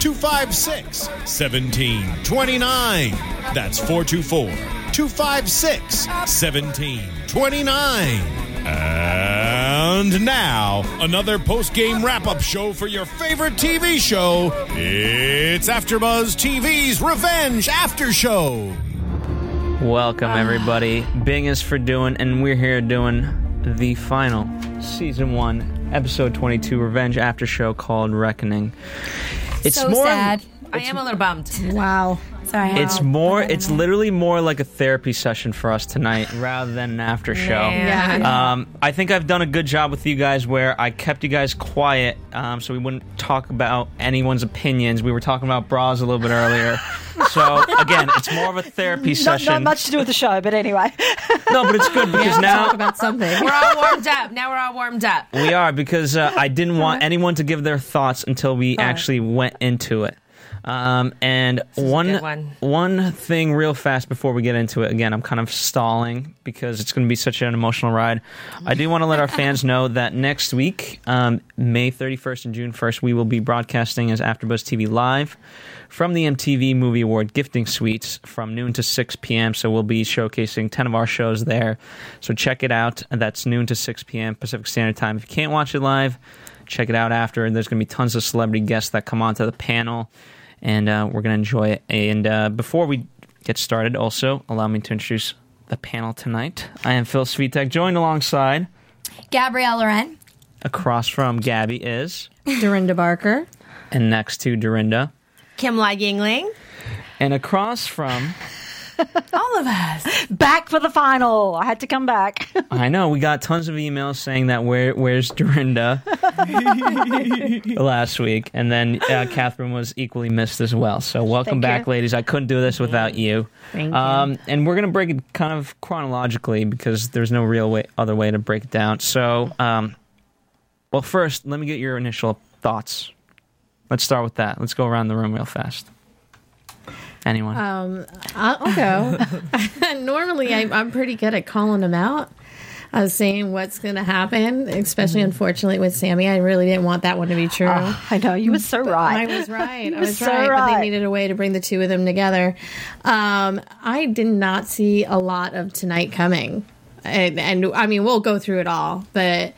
256 1729. That's 424 256 1729. And now, another post game wrap up show for your favorite TV show. It's AfterBuzz TV's Revenge After Show. Welcome, ah. everybody. Bing is for doing, and we're here doing the final season one, episode 22 Revenge After Show called Reckoning. It's so more. sad. I am a little bummed. Wow. Sorry. It's more. It's literally more like a therapy session for us tonight rather than an after show. Yeah. Um, I think I've done a good job with you guys where I kept you guys quiet um, so we wouldn't talk about anyone's opinions. We were talking about bras a little bit earlier. so, again, it's more of a therapy Not, session. not much to do with the show, but anyway. No, but it's good because now. Talk about something. We're all warmed up. Now we're all warmed up. We are because uh, I didn't want anyone to give their thoughts until we actually went into it. Um, and is a one good one. one thing, real fast before we get into it. Again, I'm kind of stalling because it's going to be such an emotional ride. I do want to let our fans know that next week, um, May 31st and June 1st, we will be broadcasting as AfterBuzz TV live from the MTV Movie Award gifting suites from noon to 6 p.m. So we'll be showcasing 10 of our shows there. So check it out. That's noon to 6 p.m. Pacific Standard Time. If you can't watch it live, check it out after. And there's going to be tons of celebrity guests that come onto the panel, and uh, we're going to enjoy it. And uh, before we get started, also allow me to introduce the panel tonight. I am Phil Svitek, joined alongside Gabrielle Loren. across from Gabby is, Dorinda Barker. and next to Dorinda, Kim Lai Yingling. and across from. All of us. back for the final. I had to come back. I know we got tons of emails saying that where where's Dorinda last week, and then uh, Catherine was equally missed as well. So welcome Thank back, you. ladies. I couldn't do this without you. Thank you. Um, and we're gonna break it kind of chronologically because there's no real way other way to break it down. So, um, well, first let me get your initial thoughts. Let's start with that. Let's go around the room real fast. Anyone? Um, I'll go. Normally, I, I'm pretty good at calling them out. Was saying what's going to happen, especially unfortunately with Sammy. I really didn't want that one to be true. I know you were so right. I was right. I was was so right, But they needed a way to bring the two of them together. Um, I did not see a lot of tonight coming, and, and I mean we'll go through it all, but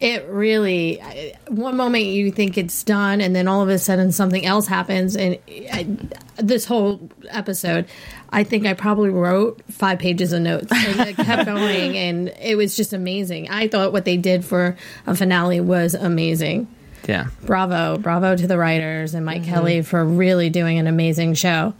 it really one moment you think it's done, and then all of a sudden something else happens, and I, this whole episode. I think I probably wrote five pages of notes and it kept going, and it was just amazing. I thought what they did for a finale was amazing yeah. bravo bravo to the writers and mike mm-hmm. kelley for really doing an amazing show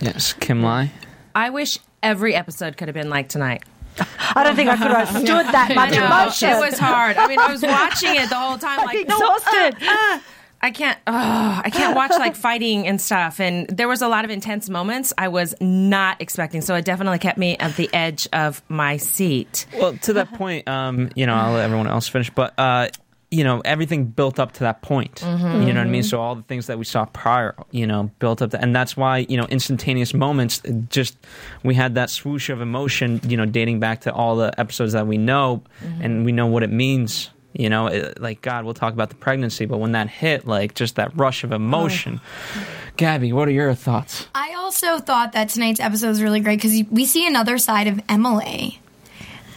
Yes. Kim Lai. I wish every episode could have been like tonight. I don't think I could have stood that much No, emotion. it was hard. I mean, I was watching it the whole time, like no, exhausted. uh, uh. I can't. Oh, I can't watch like fighting and stuff. And there was a lot of intense moments I was not expecting. So it definitely kept me at the edge of my seat. Well, to that point, um, you know, I'll let everyone else finish, but uh, you know, everything built up to that point. Mm-hmm. You know what I mean? Mm-hmm. So all the things that we saw prior, you know, built up, to, and that's why you know, instantaneous moments. Just we had that swoosh of emotion, you know, dating back to all the episodes that we know, mm-hmm. and we know what it means. You know, it, like God, we'll talk about the pregnancy, but when that hit, like just that rush of emotion. Gabby, what are your thoughts? I also thought that tonight's episode was really great because we see another side of Emily.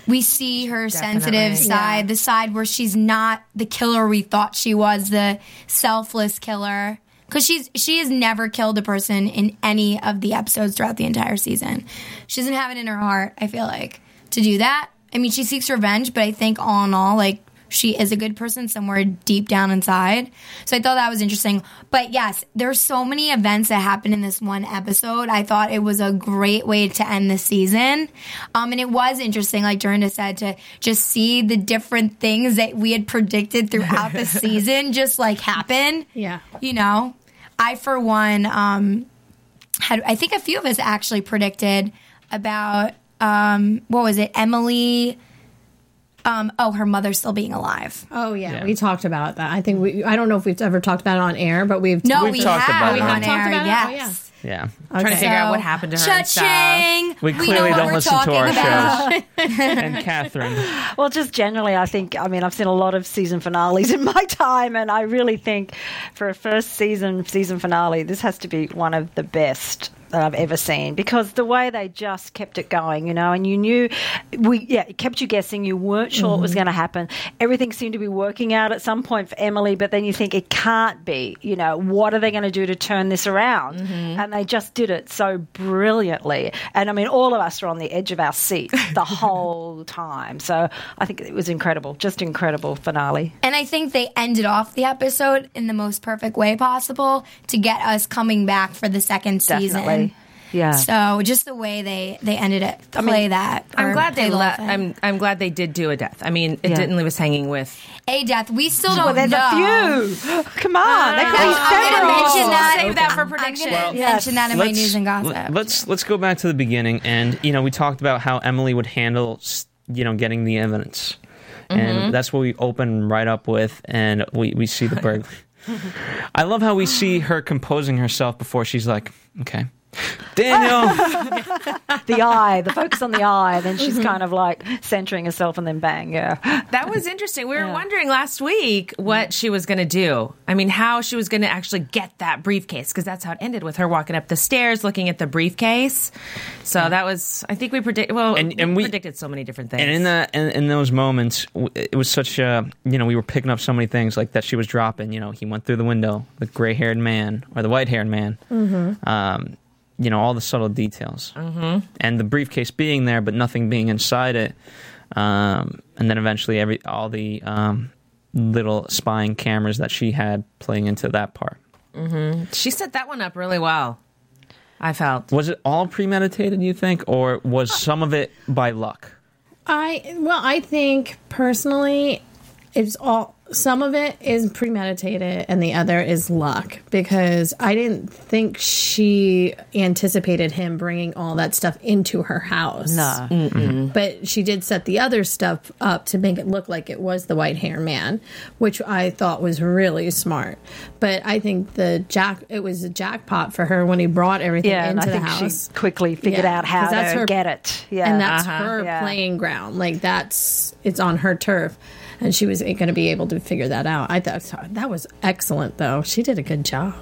We see her sensitive Definitely. side, the side where she's not the killer we thought she was, the selfless killer. Because she's she has never killed a person in any of the episodes throughout the entire season. She doesn't have it in her heart. I feel like to do that. I mean, she seeks revenge, but I think all in all, like she is a good person somewhere deep down inside. So I thought that was interesting. But yes, there's so many events that happened in this one episode. I thought it was a great way to end the season. Um, and it was interesting, like Dorinda said, to just see the different things that we had predicted throughout the season just like happen. Yeah. You know, I, for one, um, had, I think a few of us actually predicted about, um, what was it, Emily, um, oh, her mother still being alive. Oh yeah, Yeah. we talked about that. I think we. I don't know if we've ever talked about it on air, but we've. No, We've we talked have about it. on We air. talked about it? Oh, yes. Yeah. Trying to Okay. figure out what happened to her. and stuff. Cha-ching! We know clearly what don't we're listen to our about. shows. and Catherine. Well, just generally, I think, I mean, I've seen a lot of season finales in my time, and I really think for a first season season finale, this has to be one of the best that I've ever seen because the way they just kept it going, you know, and you knew we, yeah, it kept you guessing. You weren't sure what was mm-hmm. going to happen. Everything seemed to be working out at some point for Emily, but then you think it can't be, you know, what are they going to do to turn this around? Mm-hmm. And they just did it so brilliantly. And I mean, all of us were on the edge of our seats the whole time. So I think it was incredible, just incredible finale. And I think they ended off the episode in the most perfect way possible to get us coming back for the second season. Definitely. Yeah. So just the way they they ended it, play that. I'm glad they the whole let. I'm I'm glad they did do a death. I mean, it Yeah. didn't leave us hanging with. a death. We still don't well, there's know. a few. Come on. Uh, there could be I'm gonna mention that. Save that for I'm prediction. Yes. mention that in my Let's- news and gossip. let- Let's let's go back to the beginning, and you know we talked about how Emily would handle, you know, getting the evidence, and mm-hmm. that's what we open right up with, and we we see the burglary. I love how we see her composing herself before she's like, okay, Daniel. the eye, the focus on the eye. Then she's kind of like centering herself, and then bang, yeah. That was interesting. We were wondering last week what she was going to do. I mean, how she was going to actually get that briefcase because that's how it ended with her walking up the stairs looking at the briefcase. So that was, I think we predicted. Well, And- and we- predicted so many different things. And in that, in, in those moments, it was such a, you know, we were picking up so many things like that she was dropping. You know, he went through the window, the gray-haired man or the white-haired man. Um, you know, all the subtle details, mm-hmm. and the briefcase being there, but nothing being inside it. Um, and then eventually, every all the um, little spying cameras that she had playing into that part. she set that one up really well. I felt. Was it all premeditated? You think, or was some of it by luck? I well, I think personally, it's all some of it is premeditated and the other is luck because I didn't think she anticipated him bringing all that stuff into her house. No. But she did set the other stuff up to make it look like it was the white hair man, which I thought was really smart. But I think the jack it was a jackpot for her when he brought everything Yeah, and into I the think house. she quickly figured Yeah, out how that's to her- get it. Yeah, and that's Uh-huh. her Yeah. playing ground. Like that's it's on her turf, and she was going to be able to figure that out. I thought that was excellent, though. She did a good job.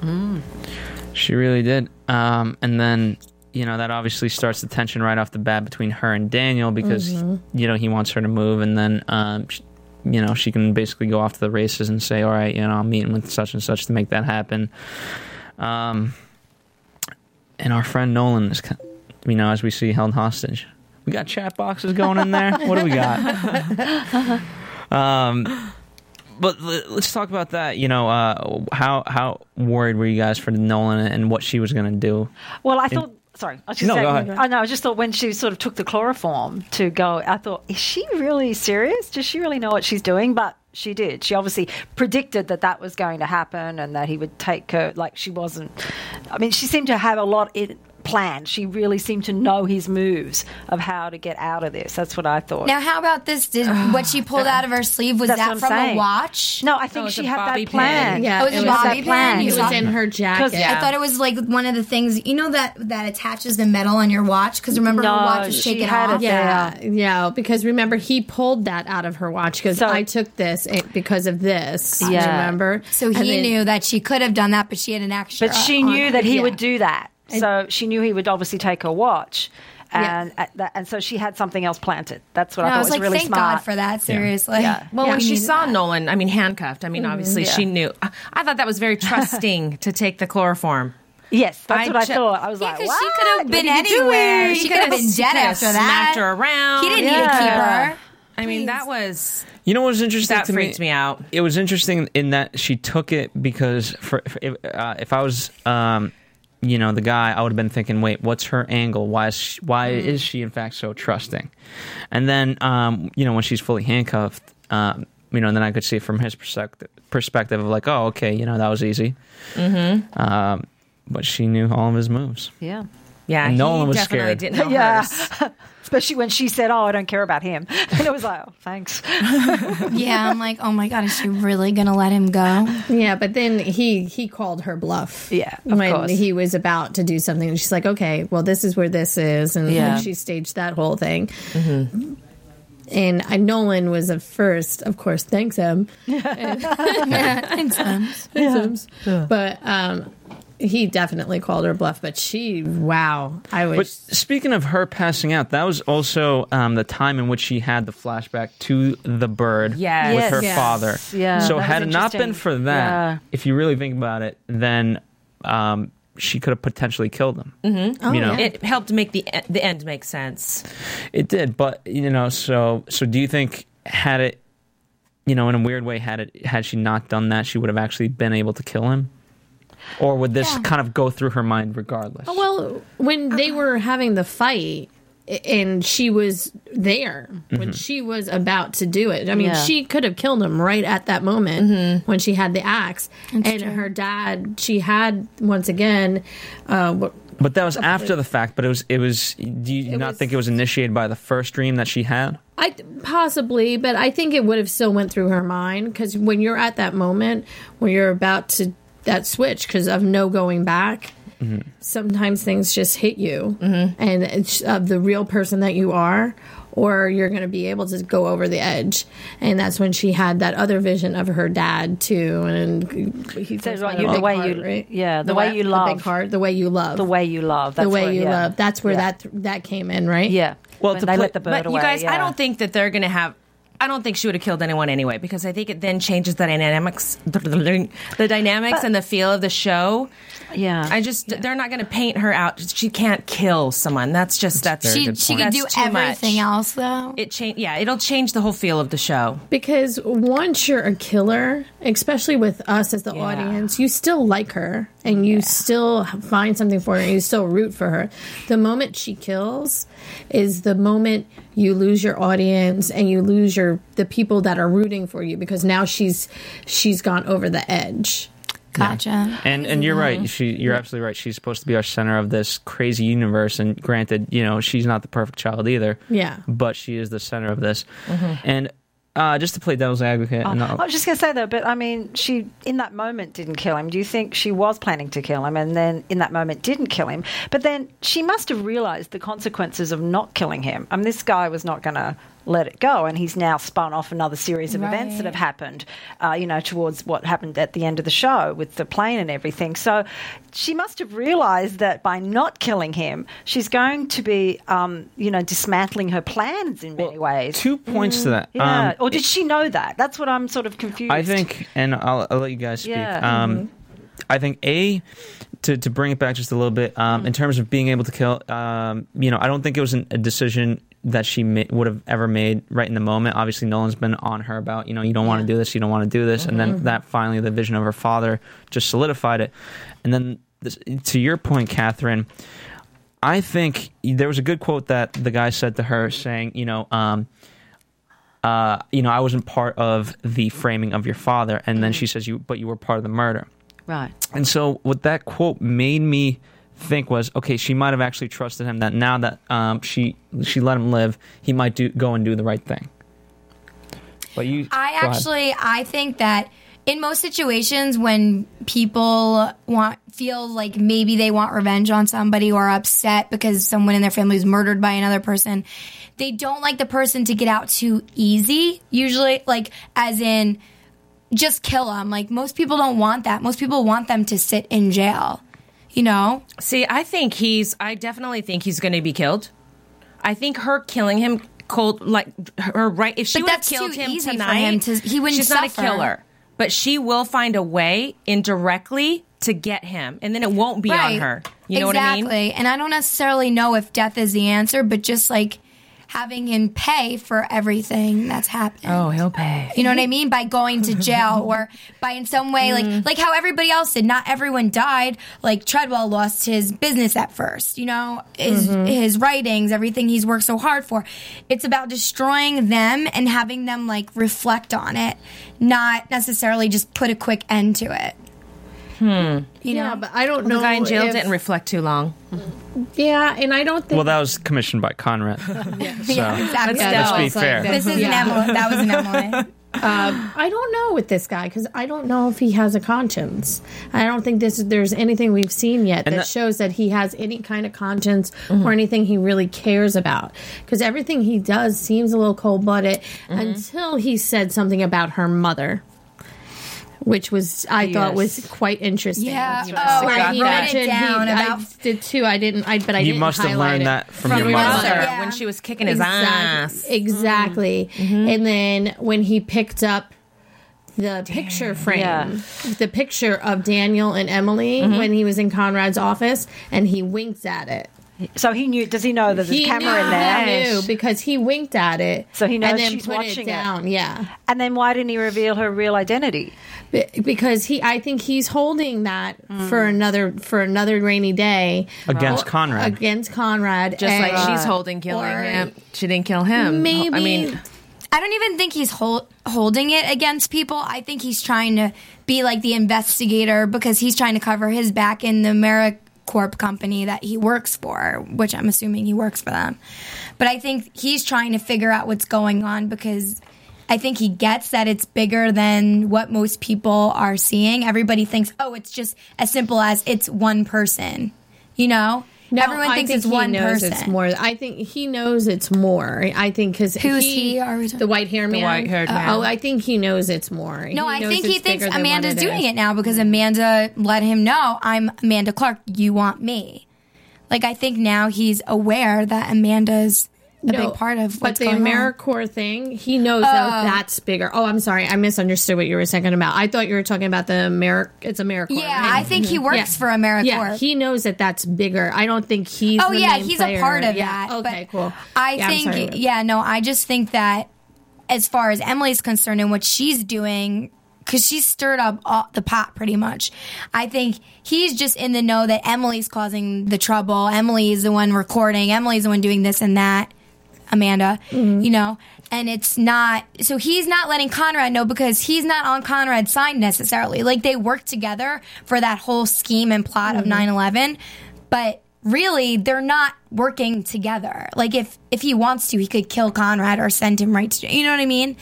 She really did. Um, and then, you know, that obviously starts the tension right off the bat between her and Daniel because, you know, he wants her to move. And then, um, sh you know, she can basically go off to the races and say, all right, you know, I'm meeting with such and such to make that happen. Um, and our friend Nolan is, you know, as we see, held hostage. We got chat boxes going in there. what do we got? um, but let's talk about that. You know, uh, how how worried were you guys for Nolan and what she was going to do? Well, I thought. Sorry, I was just No, saying. I know. I just thought when she sort of took the chloroform to go, I thought, is she really serious? Does she really know what she's doing? But she did. She obviously predicted that that was going to happen and that he would take her. Like she wasn't. I mean, she seemed to have a lot in planned. She really seemed to know his moves of how to get out of this. That's what I thought. now, how about this? Did what she pulled out of her sleeve was That's that from saying. a watch? no, I think it's she had that pin. plan. Yeah, Oh, it was it a was bobby plan. pin. It was saw- in her jacket. Yeah. I thought it was like one of the things you know that that attaches the metal on your watch because remember No, her watch was she taken had it off. there. Yeah, yeah. Because remember, he pulled that out of her watch because So- I took this eh, because of this. Yeah. remember? So he then- knew that she could have done that, but she had an extra. But she knew that he yeah. would do that. So she knew he would obviously take her watch. And uh, that, and so she had something else planted. That's what And I I thought was was, like, really thank smart. God for that. Seriously. Yeah. Well, Yeah. when she saw that. Nolan, I mean, handcuffed. I mean, obviously Yeah. she knew. I- I thought that was very trusting to take the chloroform. Yes, that's I what I ju- thought. I was Yeah, like, because what? she could have been anywhere. doing? She could have been he dead after that. Smacked her around. He didn't need to keep Yeah. her. I mean, that was You know what was interesting that to freaked me out. It was interesting in that she took it because for, for if, uh, if I was um, you know the guy, I would have been thinking, wait, what's her angle? Why is she, why is she in fact so trusting? And then um, you know when she's fully handcuffed, um, you know, and then I could see from his perspective perspective of like, oh, okay, you know, that was easy. Mm-hmm. Um, but she knew all of his moves. Yeah. Yeah, And he Nolan was definitely scared. didn't know Yeah. hers. Especially when she said, "Oh, I don't care about him," and it was like, "Oh, thanks." Yeah, I'm like, oh my god, is she really gonna let him go? Yeah, but then he he called her bluff. Yeah, of when course. he was about to do something, and she's like, "Okay, well, this is where this is," and Yeah. she staged that whole thing. And I, Nolan was at first, of course, thanks him, yeah, thanks, Em. thanks him. but um, he definitely called her bluff. But she, wow, I was. But speaking of her passing out, that was also um, the time in which she had the flashback to the bird Yes. with her Yes. father. Yeah, so had it not been for that, Yeah. if you really think about it, then um, she could have potentially killed him. Mm-hmm. You know, yeah. It helped make the e- the end make sense. it did. But you know, so so do you think had it, you know, in a weird way, had it had she not done that, she would have actually been able to kill him? Or would this Yeah. kind of go through her mind regardless? Well, when they were having the fight and she was there when she was about to do it. I mean, Yeah. she could have killed him right at that moment when she had the axe. That's and true. her dad, she had once again, uh, what- But that was after the fact. But it was. It was. Do you It not was- think it was initiated by the first dream that she had? I possibly, but I think it would have still went through her mind because when you're at that moment when you're about to that switch because of no going back, mm-hmm. sometimes things just hit you, mm-hmm. and it's of the real person that you are, or you're going to be able to go over the edge, and that's when she had that other vision of her dad too, and he says like about you- the way heart, you- right? yeah, the way what? you The love. big heart, the way you love, the way you love. That's the way where- you yeah. love. That's where Yeah. that that came in, right? Yeah. Well, when to they play- let the bird But away. you guys, I don't think that they're going to have. I don't think she would have killed anyone anyway because I think it then changes the dynamics, the dynamics and the feel of the show. Yeah. I just they're not going to paint her out. She can't kill someone. That's just that's very She good she point. could That's do everything much. else though. it change. Yeah, it'll change the whole feel of the show. Because once you're a killer, especially with us as the Yeah. audience, you still like her and you still find something for her. You still root for her. The moment she kills is the moment you lose your audience and you lose your the people that are rooting for you because now she's she's gone over the edge. Gotcha. And and you're right. She you're absolutely right. She's supposed to be our center of this crazy universe. And granted, you know, she's not the perfect child either. Yeah. But she is the center of this. Mm-hmm. And uh, just to play devil's advocate, and I'll- I was just going to say though, but I mean, she in that moment didn't kill him. Do you think she was planning to kill him, and then in that moment didn't kill him? But then she must have realised the consequences of not killing him. I mean, this guy was not going to let it go, and he's now spun off another series of events that have happened. Uh, you know, towards what happened at the end of the show with the plane and everything. So she must have realised that by not killing him, she's going to be, um, you know, dismantling her plans in many ways. two points to that. yeah. Um, or did she know that? That's what I'm sort of confused. I think, and I'll, I'll let you guys speak. Yeah. Um, I think a to to bring it back just a little bit um, in terms of being able to kill. Um, you know, I don't think it was an, a decision that she ma- would have ever made right in the moment. Obviously, Nolan's been on her about you know you don't want to do this, you don't want to do this, and then that finally the vision of her father just solidified it. And then this, to your point, Catherine. I think there was a good quote that the guy said to her, saying, "You know, um, uh, you know, I wasn't part of the framing of your father. And then she says, you, but you were part of the murder. Right. And so what that quote made me think was, okay, she might have actually trusted him that now that um, she she let him live, he might do go and do the right thing. But you, I actually I think that in most situations when people want feel like maybe they want revenge on somebody or upset because someone in their family is murdered by another person, they don't like the person to get out too easy. Usually, like as in just kill them. Like most people don't want that. Most people want them to sit in jail. You know? See, I think he's. I definitely think he's going to be killed. I think her killing him cold, like her right. If she would have killed him tonight, him to- he wouldn't She's not a killer, but she will find a way indirectly to get him, and then it won't be on her. You know exactly. what I mean? Exactly. And I don't necessarily know if death is the answer, but just like having him pay for everything that's happened. Oh, he'll pay. You know what I mean? By going to jail or by in some way, like mm. like how everybody else did. Not everyone died. Like Treadwell lost his business at first. You know, his mm-hmm. his writings, everything he's worked so hard for. It's about destroying them and having them like reflect on it, not necessarily just put a quick end to it. Hmm. You know, Yeah, but I don't know. The guy in jail if- didn't reflect too long. Yeah, and I don't think. Well, that was commissioned by Conrad. So, yeah, exactly. Yeah, let's be it's like fair. This isn't Yeah. Emily. That was an Emily. Um, I don't know with this guy because I don't know if he has a conscience. I don't think this there's anything we've seen yet that, that- shows that he has any kind of conscience or mm-hmm. anything he really cares about. Because everything he does seems a little cold blooded mm-hmm. until he said something about her mother. Which was I thought was quite interesting. Yeah. Where Oh, I wrote it mentioned- down I about- did too. I didn't. I but I You didn't must have highlight learned that from your my mother. Yeah. when she was kicking his Exact- ass. Exactly. Mm-hmm. And then when he picked up the picture frame, Yeah. the picture of Daniel and Emily mm-hmm. when he was in Conrad's office, and he winked at it. So he knew. Does he know that there's he a camera knew, in there? He knew because he winked at it. So he knows and then she's put watching it it. Yeah, And then why didn't he reveal her real identity? Be- because he, I think he's holding that for another for another rainy day Against Or- Conrad. Against Conrad, Just like and- she's holding killing or- him. She didn't kill him. Maybe. I mean, I don't even think he's hol- holding it against people. I think he's trying to be like the investigator because he's trying to cover his back in the AmeriCorp company that he works for, which I'm assuming he works for them. But I think he's trying to figure out what's going on because I think he gets that it's bigger than what most people are seeing. Everybody thinks, oh, it's just as simple as it's one person, you know? No, Everyone I thinks think it's he one knows person. It's more. I think he knows it's more. I think because Who's he? Are we talking- the white hair man. white-haired uh, man. Oh, I think he knows it's more. No, I think he thinks bigger than what Amanda's doing is. it now because Amanda let him know I'm Amanda Clark. You want me? Like I think now he's aware that Amanda's a No, big part of but the going on. AmeriCorps thing, he knows that oh. that's bigger. Oh, I'm sorry, I misunderstood what you were talking about. I thought you were talking about the Ameri- It's AmeriCorps. Yeah, right? I think he mm-hmm. works Yeah. for AmeriCorps. Yeah, he knows that that's bigger. I don't think he's. oh yeah, he's player. a part of Yeah, that. Okay, cool. I Yeah, I'm sorry. think yeah, no, I just think that as far as Emily's concerned and what she's doing because she's stirred up all, the pot pretty much. I think he's just in the know that Emily's causing the trouble. Emily's the one recording. Emily's the one doing this and that. Amanda, Mm-hmm. you know, and it's not so he's not letting Conrad know because he's not on Conrad's side necessarily. Like they work together for that whole scheme and plot Mm-hmm. of 9/11, but really they're not working together. Like if if he wants to, he could kill Conrad or send him right to you know what I mean?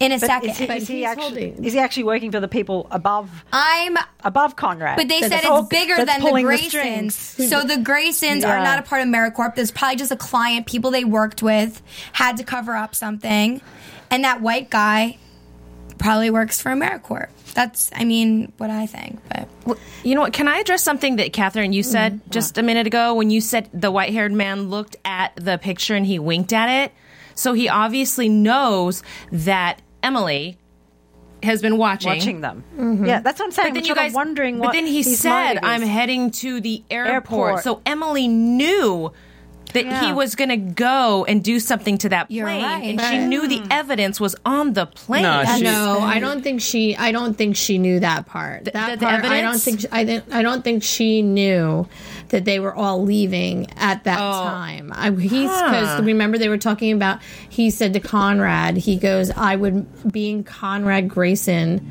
In a But second. is he, is he actually holding- is he actually working for the people above I'm above Conrad? But they said it's all- bigger than the Graysons. strings. so the Graysons are not a part of AmeriCorp. There's probably just a client, people they worked with, had to cover up something. And that white guy probably works for AmeriCorp. That's, I mean, what I think. But You know what? Can I address something that Catherine you said mm, just a minute ago when you said the white haired man looked at the picture and he winked at it? So he obviously knows that Emily has been watching. watching them. Mm-hmm. Yeah, that's what I'm saying. But then I'm you guys wondering what. But then he said, motive "I'm heading to the airport." Airport. So Emily knew that he was going to go and do something to that You're plane, right. and she knew the mm. evidence was on the plane. No, she- No, I don't think she. I don't think she knew that part. that the- the part, I don't evidence? think. I think. I don't think she knew that they were all leaving at that Oh. time. I, he's because remember they were talking about. He said to Conrad, he goes, "I would being Conrad Grayson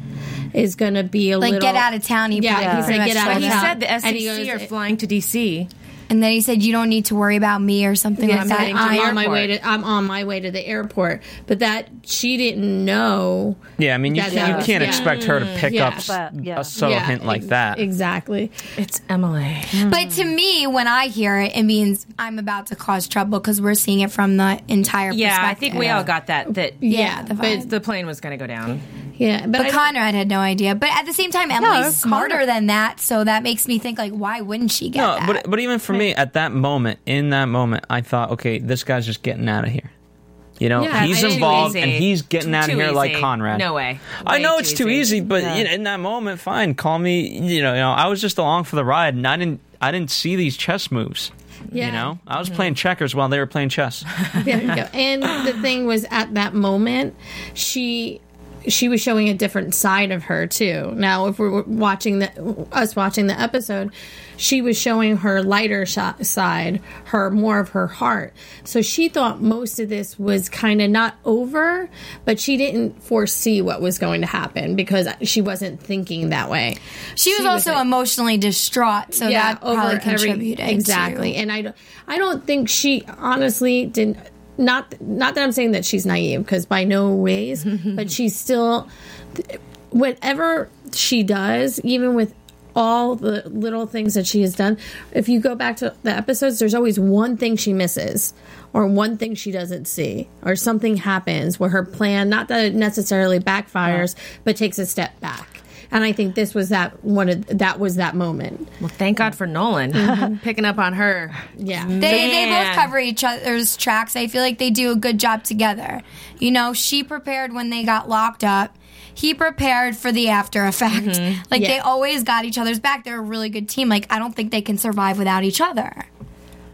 is going to be a like, little get out of town. He Yeah, pretty- he said get out told of he said the And SEC goes, are flying to DC. And then he said, you don't need to worry about me or something Yeah, like that. heading to I'm on my way to I'm on my way to the airport. But that she didn't know. Yeah, I mean, you, That can't, you can't yeah. expect her to mm, pick Yeah. up But, yeah. a subtle Yeah, hint like ex- that. Exactly. It's Emily. But to me, when I hear it, it means I'm about to cause trouble because we're seeing it from the entire Yeah, I think we all got that. That Yeah, the but the plane was going to go down. Yeah, but, But I- Conrad had no idea. But at the same time, Emily's Conrad- smarter than that, so that makes me think like, why wouldn't she get No, that? but but even for me, at that moment, in that moment, I thought, okay, this guy's just getting out of here. You know, Yeah, he's involved and he's getting out of Too here like. Conrad. No way. I know too it's too easy. easy, but Yeah. you know, in that moment, fine, call me. You know, you know, I was just along for the ride, and I didn't, I didn't see these chess moves. Yeah. You know, I was mm-hmm. playing checkers while they were playing chess. There you go. And the thing was, at that moment, she she was showing a different side of her too. Now, if we're watching the us watching the episode, she was showing her lighter side, her more of her heart. So she thought most of this was kind of not over, but she didn't foresee what was going to happen because she wasn't thinking that way. She was also like- emotionally distraught, so that probably contributed. exactly. to- And I don't, I don't think she honestly didn't. Not not that I'm saying that she's naive because by no ways, but she's still whatever she does, even with all the little things that she has done. If you go back to the episodes, there's always one thing she misses, or one thing she doesn't see, or something happens where her plan, not that it necessarily backfires, but takes a step back. And I think this was that one. Of, that was that moment. Well, thank God for Nolan mm-hmm. picking up on her. Yeah. They, they both cover each other's tracks. I feel like they do a good job together. You know, she prepared when they got locked up. He prepared for the after effect. Mm-hmm. Like Yeah. they always got each other's back. They're a really good team. Like I don't think they can survive without each other.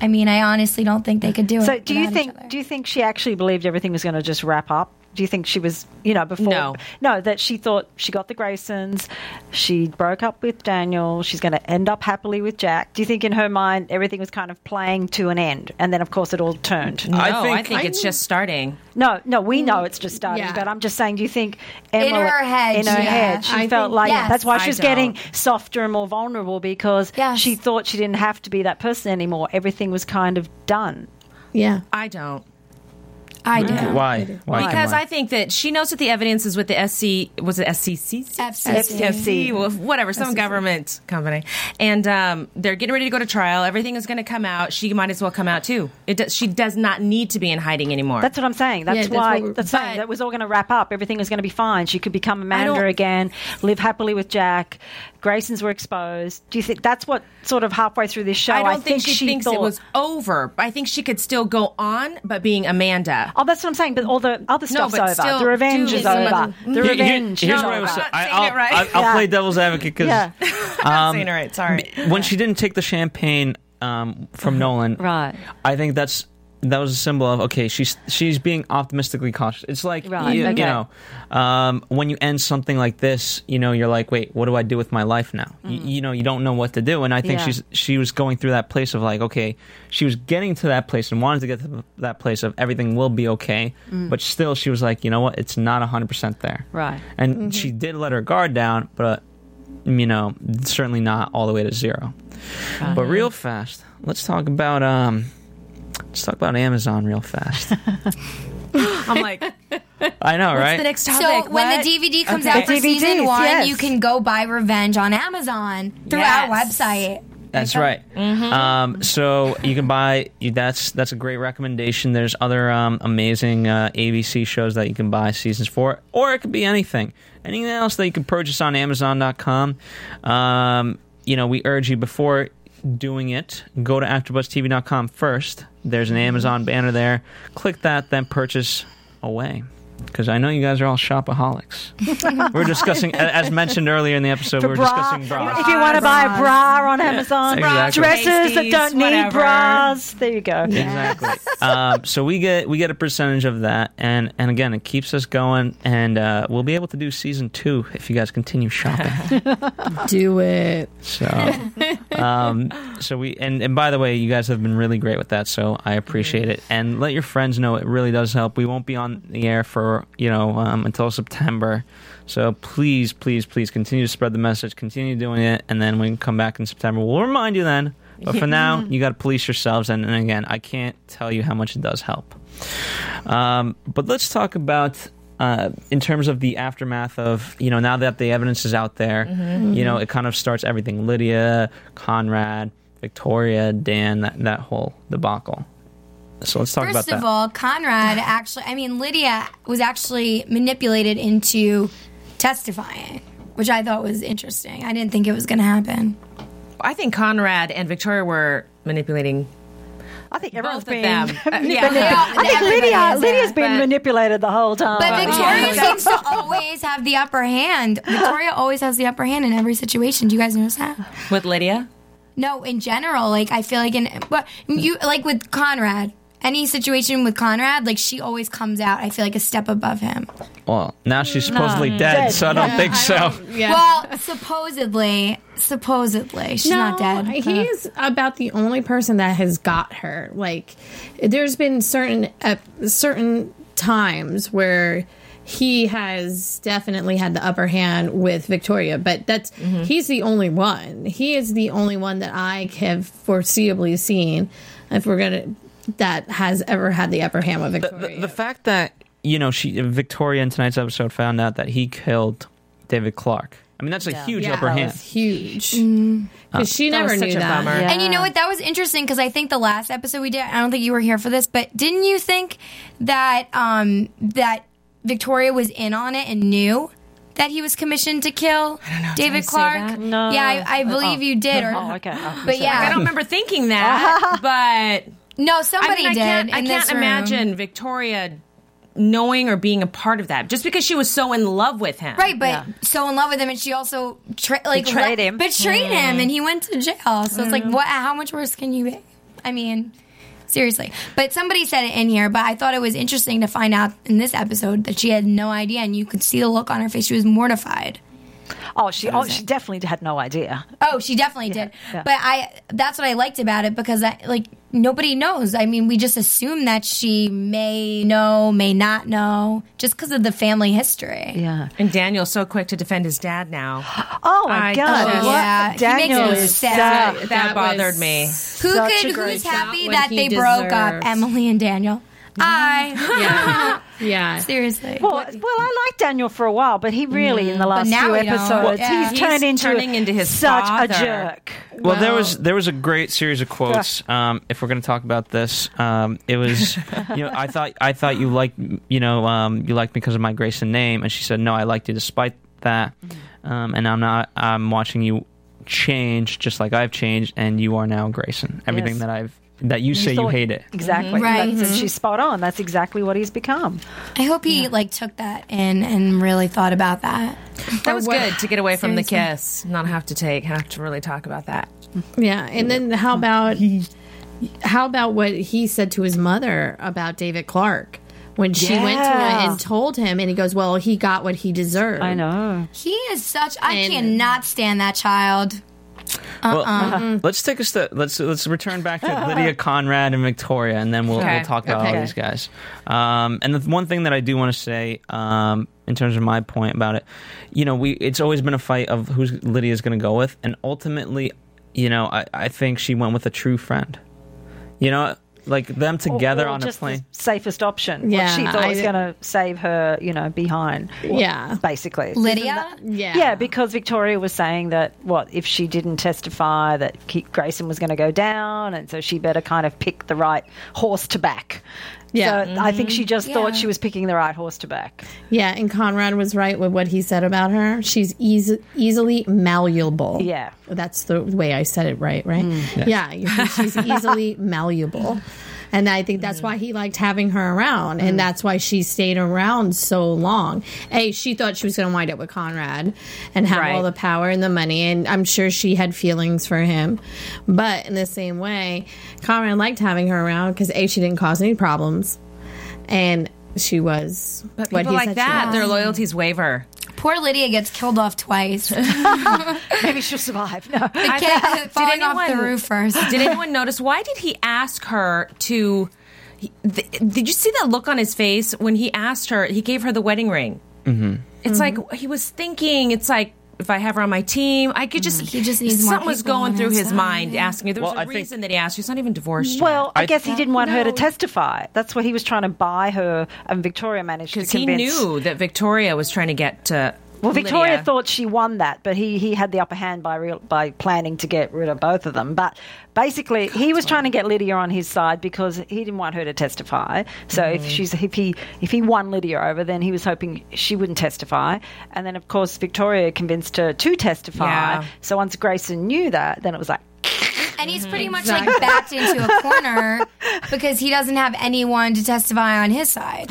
I mean, I honestly don't think they could do it. So, do you think do you think she actually believed everything was going to just wrap up? Do you think she was, you know, before? No. no, that she thought she got the Graysons, she broke up with Daniel, she's going to end up happily with Jack. Do you think in her mind everything was kind of playing to an end, and then of course it all turned? No, I I think- think, it's just starting. No, no, we know it's just starting, Yeah. but I'm just saying, do you think Emily, her head, in her yeah. head, she I felt think- like Yes. that's why I she was getting softer and more vulnerable because Yes. she thought she didn't have to be that person anymore. Everything was kind of done. Yeah. I don't. I do. Why? Why? Because Why? I think that she knows that the evidence is with the SC. Was it SCC? FCC. FCC, well, whatever, some government company, and um, they're getting ready to go to trial. Everything is going to come out. She might as well come out too. It does, she does not need to be in hiding anymore. That's what I'm saying. That's Yeah, that's why what that's saying that was all going to wrap up. Everything was going to be fine. She could become Amanda don't- again, live happily with Jack. Graysons were exposed. Do you think that's what sort of halfway through this show? I don't think, she, she thinks thought, it was over. I think she could still go on, but being Amanda. Oh, that's what I'm saying. But all the other stuff's but over. still the revenge do is over. the- The Here- here- revenge. here's is what I over. was saying. not I, saying I'll, it right. I, I'll Yeah. play devil's advocate because Yeah. I'm saying it right. Sorry. when she didn't take the champagne um, from Nolan, Right. I think that's that was a symbol of okay, she's she's being optimistically cautious. It's like Right, you, okay. you know, um, when you end something like this, you know, you're like, wait, what do I do with my life now? You, you know, you don't know what to do, and I think Yeah. she's she was going through that place of like, okay, she was getting to that place and wanted to get to that place of everything will be okay, but still, she was like, you know what, it's not hundred percent there, Right. and she did let her guard down, but you know, certainly not all the way to zero. But real fast, let's talk about um, let's talk about Amazon real fast. I'm like, I know, what's right? the next topic? So when What? the DVD comes Okay. out for The season DVDs, one, yes. you can go buy Revenge on Amazon through Yes. our website. That's right. Um, so you can buy. You, that's that's a great recommendation. There's other um, amazing uh, ABC shows that you can buy seasons for, or it could be anything, anything else that you can purchase on Amazon.com. Um, you know, we urge you before doing it, go to AfterBuzzTV.com first. There's an Amazon banner there. Click that, then purchase away. Because I know you guys are all shopaholics. we're discussing, as mentioned earlier in the episode, we For we're bra, discussing bras. if you want to buy a bra on Amazon, Exactly. dresses that don't need bras. There you go. Exactly. um, so we get we get a percentage of that, and and again, it keeps us going, and uh, we'll be able to do season two if you guys continue shopping. Do it. so, um, so we and and by the way, you guys have been really great with that, so I appreciate it, and let your friends know it really does help. We won't be on the air for you know um, until September. So please, please, please continue to spread the message. Continue doing it, and then we can come back in September. We'll remind you then. But for now, you got to police yourselves. And, and again, I can't tell you how much it does help. Um, but let's talk about. Uh, in terms of the aftermath of you know now that the evidence is out there, you know it kind of starts everything. Lydia, Conrad, Victoria, Dan, that that whole debacle. So let's talk First about of all, Conrad actually, I mean, Lydia was actually manipulated into testifying, which I thought was interesting. I didn't think it was going to happen. I think Conrad and Victoria were manipulating I think everyone's both of been. them. Uh, yeah. all- I think everybody Lydia, is Lydia's there, been but- manipulated the whole time. But Victoria seems to always have the upper hand. Victoria always has the upper hand in every situation. Do you guys notice that? with Lydia. No, in general, like I feel like in but you like with Conrad. Any situation with Conrad, like she always comes out. I feel like a step above him. Well, now she's supposedly dead, Dead. so I don't Yeah, think I so. don't- yeah. Well, supposedly, supposedly she's not dead. He's about the only person that has got her. Like, there's been certain uh, certain times where he has definitely had the upper hand with Victoria, but that's he's the only one. He is the only one that I have foreseeably seen. If we're gonna that has ever had the upper hand with The, Victoria. the, the fact that you know she Victoria in tonight's episode found out that he killed David Clark. I mean, that's a huge yeah, upper that hand. was huge because she That never was such knew a that. Yeah. And you know what? That was interesting because I think the last episode we did, I don't think you were here for this, but didn't you think that um, that Victoria was in on it and knew that he was commissioned to kill David I say Clark? that? No. Yeah, I, I believe you did. Or, Oh, okay. Oh, But sorry. yeah, I don't remember thinking that, but no, I somebody mean, I did. can't, in I can't room. imagine Victoria knowing or being a part of that just because she was so in love with him. Right, but Yeah. so in love with him, and she also tra- like Betrayed le- him. betrayed him, mm. and he went to jail. So it's like, mm. what? How much worse can you be? I mean, seriously. But somebody said it in here, but I thought it was interesting to find out in this episode that she had no idea, and you could see the look on her face. She was mortified. Oh, she oh, she definitely had no idea. Oh, she definitely did. yeah. But I that's what I liked about it because I like nobody knows. I mean, we just assume that she may know, may not know, just because of the family history. Yeah. And Daniel's so quick to defend his dad now. Oh my I god. just- what? Yeah, he Daniel makes me is sad. sad. That, That bothered me. Who could? Who's happy What that he they broke up? Emily and Daniel. I yeah, yeah. seriously. Well, well, I liked Daniel for a while, but he really, in the last now few we don't. episodes, Yeah. he's, He's turned into turning into his such father. a jerk. Well, there was there was a great series of quotes. Um, if we're going to talk about this, um, it was you know I thought I thought you liked you know um, you liked me because of my Grayson name, and she said no, I liked you despite that, um, and I'm not. I'm watching you change just like I've changed, and you are now Grayson. Everything Yes. that I've that you say you hate it. Mm-hmm. Exactly. Right. That's- mm-hmm. She's spot on. That's exactly what he's become. I hope he like took that in and really thought about that. That was good to get away from the kiss, not have to take, have to really talk about that. Yeah, and then how about how about what he said to his mother about David Clark when she went to Yeah. it and told him, and he goes, "Well, he got what he deserved." I know. He is such. I And- cannot stand that child. Well, let's take a step. Let's let's return back to Lydia Conrad and Victoria, and then we'll, Okay. we'll talk about all these guys. Um, and the one thing that I do want to say, um, in terms of my point about it, you know, we it's always been a fight of who's Lydia's going to go with, and ultimately, you know, I, I think she went with a true friend. You know, like them together Or- or on a plane. the safest option. Yeah, what she thought I- was going to save her, you know, behind. Yeah. basically. Lydia. Yeah, Yeah, because Victoria was saying that what if she didn't testify that Grayson was going to go down, and so she better kind of pick the right horse to back. Yeah. so I think she just Yeah. thought she was picking the right horse to back. yeah, and Conrad was right with what he said about her. She's easy, easily malleable. Yeah. that's the way I said it right, right? Mm. Yeah, she's easily malleable. And I think that's why he liked having her around. And that's why she stayed around so long. A, she thought she was going to wind up with Conrad and have Right. all the power and the money. And I'm sure she had feelings for him. But in the same way, Conrad liked having her around because A, she didn't cause any problems. And she was But people like that, their loyalties waver. Poor Lydia gets killed off twice. Maybe she'll survive. No. The kid falling off the roof first. Did anyone notice why did he ask her to? th- Did you see that look on his face when he asked her? He gave her the wedding ring. Mm-hmm. It's like he was thinking. It's like if I have her on my team, I could just. Mm. He just needs something was going through his his mind, asking her. There was Well, a I think- reason that he asked. She's not even divorced. yet. Well, I, I- guess he didn't want her to testify. That's what he was trying to buy her, and Victoria managed to because he knew that Victoria was trying to get to. Well, Victoria Lydia. thought she won that, but he, he had the upper hand by real, by planning to get rid of both of them. But basically, he was trying to get Lydia on his side because he didn't want her to testify. So Mm-hmm. if she's if he if he won Lydia over, then he was hoping she wouldn't testify. And then of course Victoria convinced her to testify. Yeah. So once Grayson knew that, then it was like And he's pretty much like backed into a corner because he doesn't have anyone to testify on his side.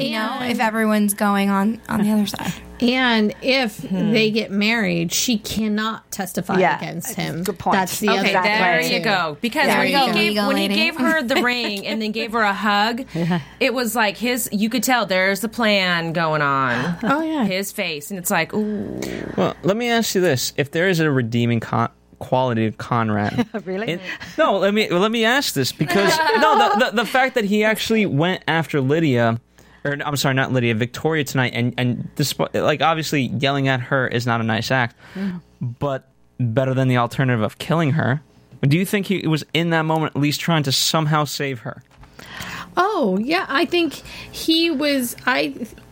You know, if everyone's going on on the other side. And if hmm. they get married, she cannot testify Yeah, against him. good point. That's the Okay, other Exactly. there part, you too. go. Because There when, you he go, gave, legal when he gave her the ring and then gave her a hug, it was like his. You could tell there's a plan going on. Oh yeah. His face, and it's like, ooh, Well, let me ask you this: If there is a redeeming con- quality of Conrad, Really? it- no, let me let me ask this because no, the, the the fact that he actually went after Lydia, or I'm sorry, not Lydia, Victoria tonight, and and despite like obviously yelling at her is not a nice act, but better than the alternative of killing her. Do you think he was in that moment at least trying to somehow save her? Oh, yeah. I think he was. I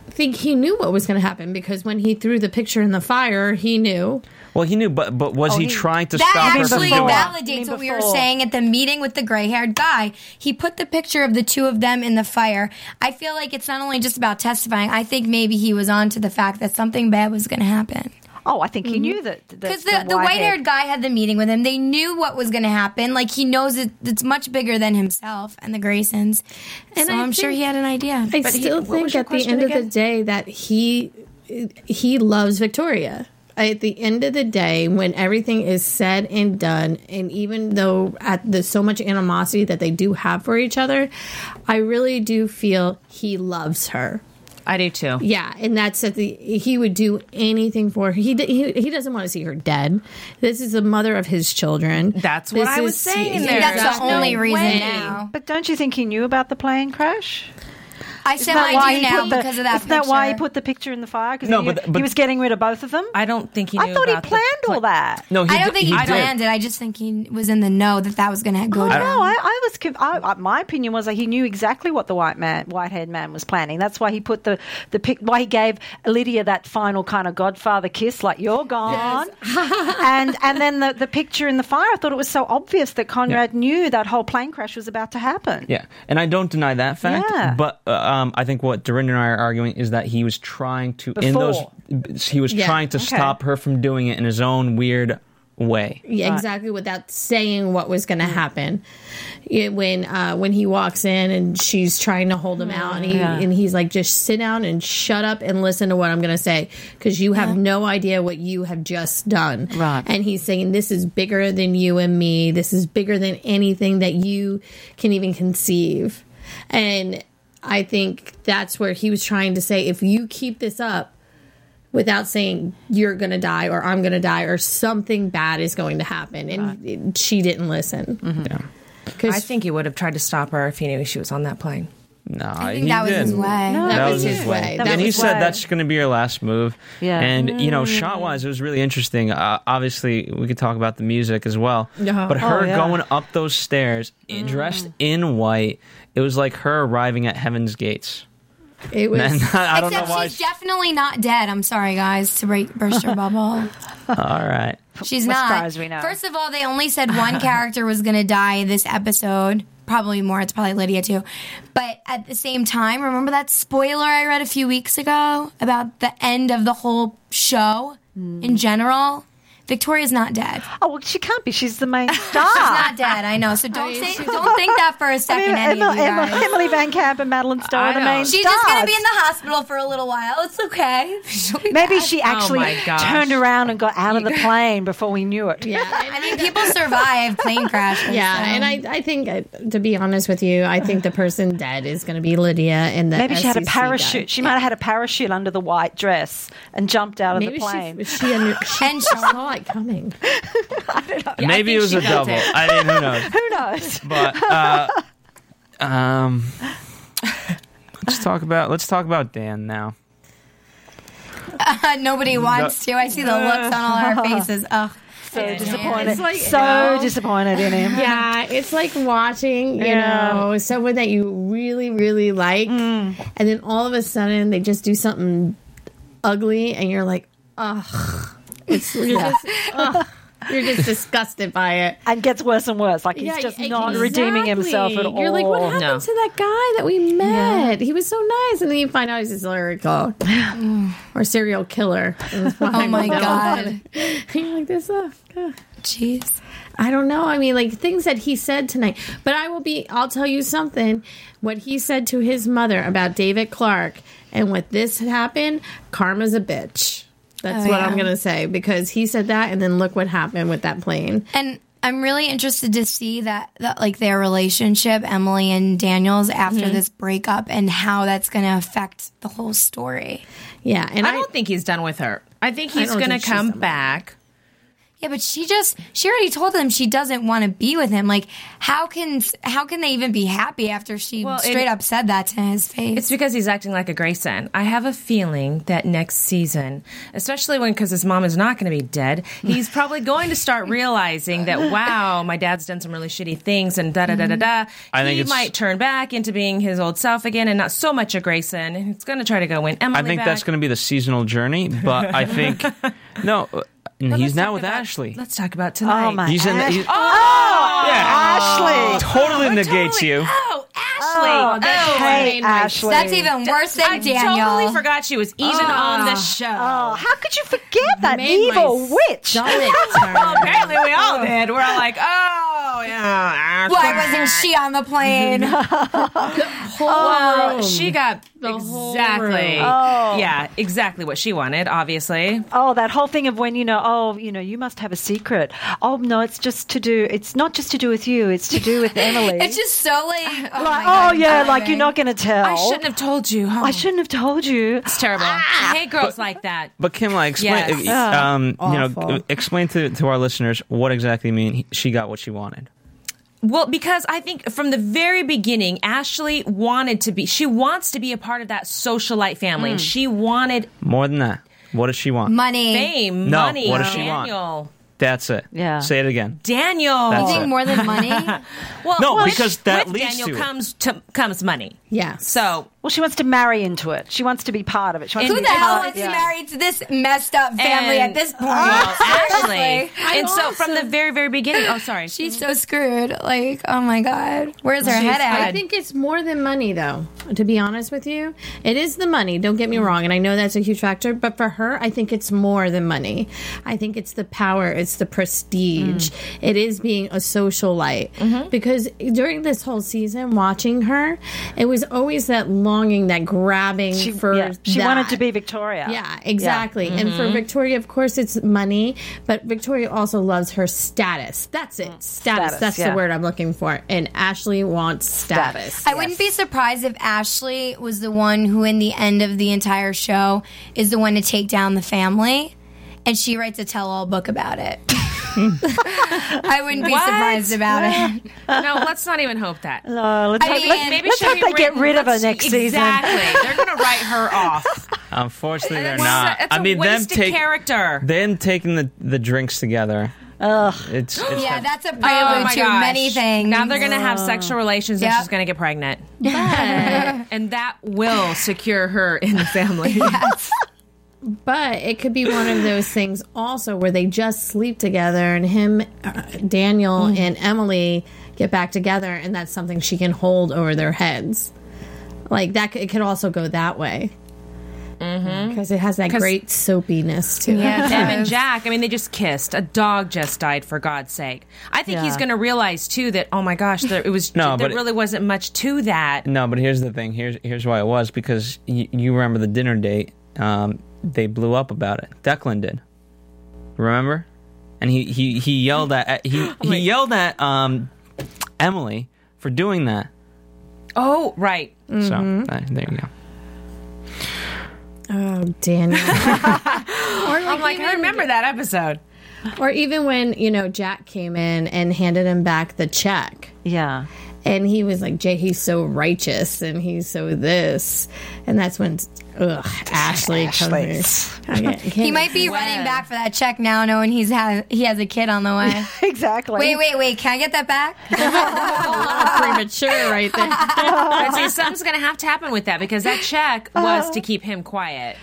think he knew what was going to happen because when he threw the picture in the fire, he knew. Well, he knew, but but was oh, he, he- trying to That stop her actually from doing? it? validates what we were saying at the meeting with the gray haired guy. He put the picture of the two of them in the fire. I feel like it's not only just about testifying. I think maybe he was on to the fact that something bad was going to happen. Oh, I think he knew mm-hmm. that. Because the, the white haired guy had the meeting with him. They knew what was going to happen. Like, he knows it, it's much bigger than himself and the Graysons. And so I I'm sure he had an idea. I But he- still what think at the question end of the day that he he loves Victoria. At the end of the day, when everything is said and done, and even though at there's so much animosity that they do have for each other, I really do feel he loves her. I do too. Yeah, and that's that the he would do anything for her. He he, he doesn't want to see her dead. This is the mother of his children. That's what This I was is- saying he- there. That's There's the no only reason way. now. But don't you think he knew about the plane crash? I Isn't said that why do he now put the, because of that Isn't that why he picture. put the picture in the fire? Because No, he, but- but- he was getting rid of both of them. I don't think he knew. I thought he about the planned pla- all that. No, he I don't did- think he, did. planned it. I just think he was in the know that that was going to go Oh, down. no, I, I was. conf- I, I, my opinion was that he knew exactly what the white man, white-haired man, was planning. That's why he put the the pic. Why he gave Lydia that final kind of Godfather kiss, like "You're gone," and and then the the picture in the fire. I thought it was so obvious that Conrad knew that whole plane crash was about to happen. Yeah, and I don't deny that fact. Yeah. But uh, um, I think what Dorinda and I are arguing is that he was trying to in those he was Yeah, trying to okay. stop her from doing it in his own weird way. Yeah, exactly without saying what was going to happen. It, when uh, when he walks in and she's trying to hold him out, and he and he's like, "Just sit down and shut up and listen to what I'm going to say, because you have no idea what you have just done." Right. And he's saying, "This is bigger than you and me. This is bigger than anything that you can even conceive." And I think that's where he was trying to say, if you keep this up without saying you're going to die or I'm going to die or something bad is going to happen. And she didn't listen. Mm-hmm. Yeah. I think he would have tried to stop her if he knew she was on that plane. No, I think he that was his didn't. way. that, was his way. That and he his said that's going to be your last move. Yeah. And you know, shot wise, it was really interesting. Uh, obviously, we could talk about the music as well. Yeah. But her Oh, yeah. going up those stairs, dressed in white, it was like her arriving at heaven's gates. it was. And I don't Except know why. she's definitely not dead. I'm sorry, guys, to break, burst your bubble. All right. She's not. far as we know. First of all, they only said one character was going to die this episode. Probably more. It's probably Lydia too. But at the same time, remember that spoiler I read a few weeks ago about the end of the whole show in general? Victoria's not dead. Oh well, she can't be. She's the main star. She's not dead. I know. So don't say, don't think that for a second, mean, any Emma, of you Emma. Emily VanCamp and Madeleine Stowe are the I know. main She's stars. just going to be in the hospital for a little while. It's okay. She'll be Maybe back. she actually my gosh. turned around and got out of the plane before we knew it. yeah. I mean, people survive plane crashes. Yeah, so. and I, I think, uh, to be honest with you, I think the person dead is going to be Lydia, and the Maybe she had a parachute. guy. She might have had a parachute under the white dress and jumped out of Maybe the plane. she she, under, she And she- saw it coming. Yeah, I Maybe it was a felt double. it. I mean, who knows? Who knows? But uh, um, let's talk about let's talk about Dan now. Nobody wants to. I see the looks on all our faces. Ugh. So disappointed. It's like- so no. disappointed in him. Yeah, it's like watching, you Yeah. know, someone that you really, really like, and then all of a sudden they just do something ugly, and you're like, ugh. It's you're, just, ugh. you're just disgusted by it. And gets worse and worse. Like he's Yeah, just not redeeming himself at all. You're like, what happened No. to that guy that we met? He was so nice, and then you find out he's a serial killer or serial killer. Oh my god. you're like this. Uh, uh. Jeez. I don't know. I mean, like things that he said tonight. But I will be. I'll tell you something. What he said to his mother about David Clarke and what this happened. Karma's a bitch. That's Oh, what yeah. I'm gonna say because he said that, and then look what happened with that plane. And I'm really interested to see that, that like their relationship, Emily and Daniel's, after Mm-hmm. this breakup, and how that's going to affect the whole story. Yeah, and I I, don't think he's done with her. I think he's going to come done with back. Yeah, but she just she already told him she doesn't want to be with him. Like, how can how can they even be happy after she Well, it- straight up said that to his face? It's because he's acting like a Grayson. I have a feeling that next season, especially when because his mom is not going to be dead, he's probably going to start realizing that wow, my dad's done some really shitty things and da da da da da. I think he might turn back into being his old self again and not so much a Grayson. And He's going to try to go win Emily. I think back. that's going to be the seasonal journey, but I think no. And But he's now with about- Ashley. Let's talk about oh, tonight. Oh my! He's in. Ash- He's, oh, Ashley. totally negates Totally- you. Oh, Ashley. Oh, Oh, hey, Ashley. That's even worse than I Daniel. totally forgot she was even oh. on the show. Oh, how could you forget that Made evil witch? stomach. Well, apparently we all did. We're all like, oh yeah. Why wasn't she on the plane? Oh, well, she got The exactly, room. Oh. yeah, exactly what she wanted. Obviously, Oh, that whole thing of when you know, oh, you know, you must have a secret. Oh no, it's just to do. It's not just to do with you. It's to do with Emily. it's just so like, oh, like, my God, oh yeah, amazing. like you're not going to tell. I shouldn't have told you. Oh, I shouldn't have told you. It's terrible. I hate girls like that. But Kim, like, explain. Yes. uh, um, you know, explain to to our listeners what exactly you mean she got what she wanted. Well, because I think from the very beginning, Ashley wanted to be. She wants to be a part of that socialite family. She wanted More than that, what does she want? money. fame, No, money. what does she want? Daniel. That's it. Yeah. Say it again. Daniel. That's You think it. more than money? Well, No, with- because that with leads Daniel to it. comes to, comes money. Yeah. So Well, she wants to marry into it. She wants to be part of it. She wants Who to be the hell part- wants yeah. to marry to this messed up family And- at this point? well, Ashley. And so from the very very beginning. Oh, sorry. She's so screwed. Like, oh my god, where's her head at? I think it's more than money, though. To be honest with you, it is the money. Don't get me wrong, and I know that's a huge factor. But for her, I think it's more than money. I think it's the power, it's the prestige, mm. it is being a socialite. Mm-hmm. Because during this whole season, watching her, it was always that longing, that grabbing She, for. yeah, she wanted to be Victoria. Yeah, exactly. And for mm-hmm. Victoria, of course, it's money, but Victoria also loves her status. That's it. Mm. Status. Status, That's yeah. the word I'm looking for. And Ashley wants status. I wouldn't be surprised if Ashley was the one who, in the end of the entire show, is the one to take down the family, and she writes a tell-all book about it. I wouldn't be What? surprised about it. no, let's not even hope that. No, let's I hope, mean, let's, maybe let's hope be they get rid of her let's- next season. Exactly. They're going to write her off. Unfortunately, they're It's not. a- it's I a mean, them wasted take character. them taking the the drinks together. Ugh. It's, it's Yeah, that's a Oh prelude my to gosh. many things. Now they're going to have sexual relations and she's going to get pregnant. and that will secure her in the family. But it could be one of those things also where they just sleep together and him, uh, Daniel, and Emily get back together, and that's something she can hold over their heads. Like that, it could also go that way. Because it has that great soapiness to Yeah, it. Em and Jack, I mean, they just kissed. A dog just died, for God's sake. I think he's going to realize, too, that, oh my gosh, there, it was, No, there but- really wasn't much to that. No, but here's the thing. Here's here's why it was because y- you remember the dinner date. Um, they blew up about it. Declan did. Remember? And he he, he yelled at he he yelled at um, Emily for doing that. Oh, right. So uh, there you go. Oh, Daniel. or I'm like, I remember that episode. Or even when, you know, Jack came in and handed him back the check. Yeah. And he was like, Jay, he's so righteous and he's so this. And that's when, ugh, Ashley comes in. He might be running back for that check now, knowing he's ha- he has a kid on the way. Exactly. wait, wait, wait! Can I get that back? A little premature right there. But see, something's going to have to happen with that because that check was uh-huh. to keep him quiet.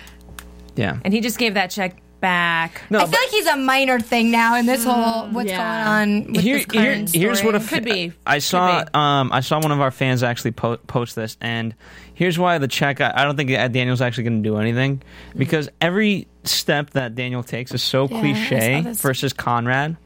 Yeah. And he just gave that check back. No, I feel like he's a minor thing now in this whole what's yeah. going on with Here- this current here- here's story. what a Could be. I saw be. um I saw one of our fans actually po- post this, and here's why the check. I, I don't think Daniel's actually going to do anything because every step that Daniel takes is so Yeah, cliche versus Conrad.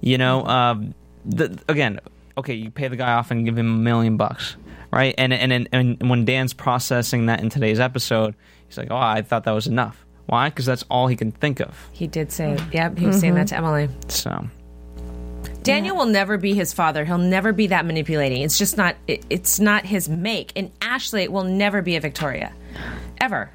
You know, um, the, again, okay, you pay the guy off and give him a million bucks, right? And and and, and when Dan's processing that in today's episode, he's like, "Oh, I thought that was enough." Why? Because that's all he can think of. He did say, yep, he was saying that to Emily. So Daniel will never be his father. He'll never be that manipulating. It's just not. It, it's not his make. And Ashley will never be a Victoria, ever.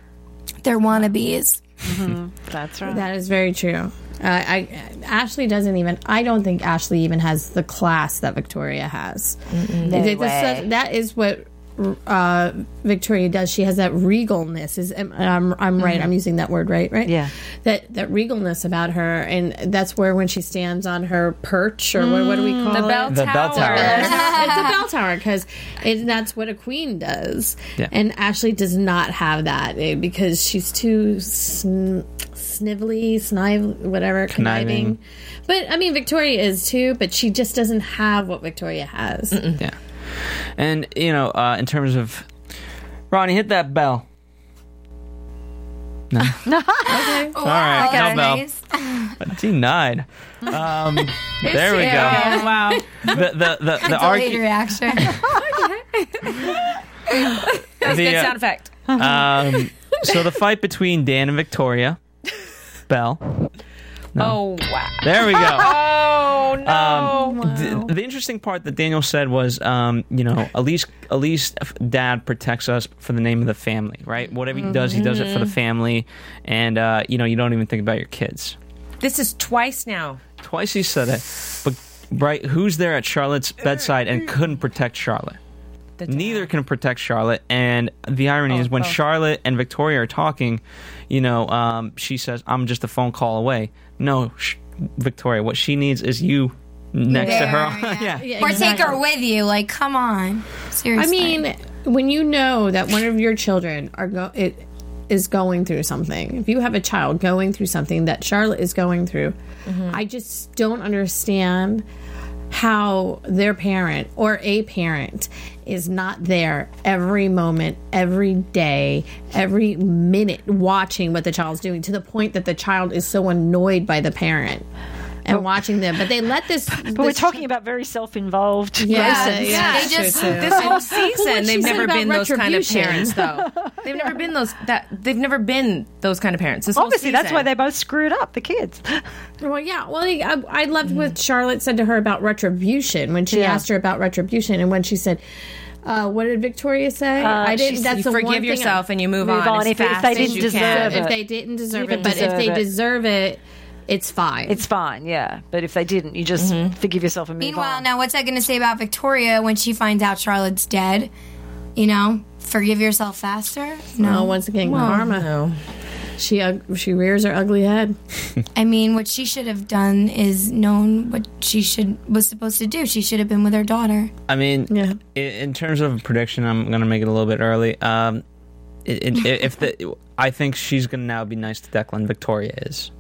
They're wannabes. That's right. That is very true. Uh, I Ashley doesn't even. I don't think Ashley even has the class that Victoria has. No It- it's way. such- that is what uh, Victoria does. She has that regalness. Is I'm, I'm right. I'm using that word right, right? Yeah. That that regalness about her, and that's where when she stands on her perch, or what, what do we call The it? The bell tower. it's a bell tower because that's what a queen does. Yeah. And Ashley does not have that eh, because she's too sn- snivelly, snive, whatever, conniving. Conniving. But I mean, Victoria is too, but she just doesn't have what Victoria has. yeah, and you know, uh, in terms of Ronnie, hit that bell. No. Okay. All right, that's no bell. nice. Denied. Um, there we go. Yeah, wow. The the the, the Delayed argu- reaction. That's The, good uh, sound effect. um, so the fight between Dan and Victoria, Bell. Oh wow. There we go. Oh no. Um, the, the interesting part that Daniel said was, um, you know, at least at least Dad protects us for the name of the family, right? Whatever he does, he does it for the family, and uh, you know, you don't even think about your kids. this is twice now. Twice he said it, but right, who's there at Charlotte's bedside and couldn't protect Charlotte? Neither can protect Charlotte, and the irony is when oh. Charlotte and Victoria are talking, you know, um, she says, "I'm just a phone call away." No, sh- Victoria, what she needs is you next to her. There, yeah. Or take her with you. Like, come on. Seriously. I mean, when you know that one of your children are go it is going through something. If you have a child going through something that Charlotte is going through, mm-hmm. I just don't understand how their parent or a parent is not there every moment, every day, every minute watching what the child's doing to the point that the child is so annoyed by the parent and watching them. But they let this But we're talking about very self-involved Yeah, yeah. They just-. This whole season, they've never been those kind of parents, though. They've never been those that. They've never been those kind of parents. This whole Obviously, that's why they both screwed up the kids. Well, yeah. Well, I, I loved what Charlotte said to her about retribution when she Yeah. asked her about retribution, and when she said, uh, "What did Victoria say?" I didn't. That's You the forgive yourself I, and you move, Move on as if- if they as didn't you deserve can. it. if they didn't deserve it, but if they it. deserve it, it's fine. It's fine, yeah. But if they didn't, you just forgive yourself and move Meanwhile, on. now what's that going to say about Victoria when she finds out Charlotte's dead? You know, forgive yourself faster? No. well, once again, karma. No. She ug- she rears her ugly head. I mean, what she should have done is known what she should was supposed to do. She should have been with her daughter. I mean, Yeah. i- in terms of a prediction, I'm going to make it a little bit early. Um, it, it, if the, I think she's going to now be nice to Declan. Victoria is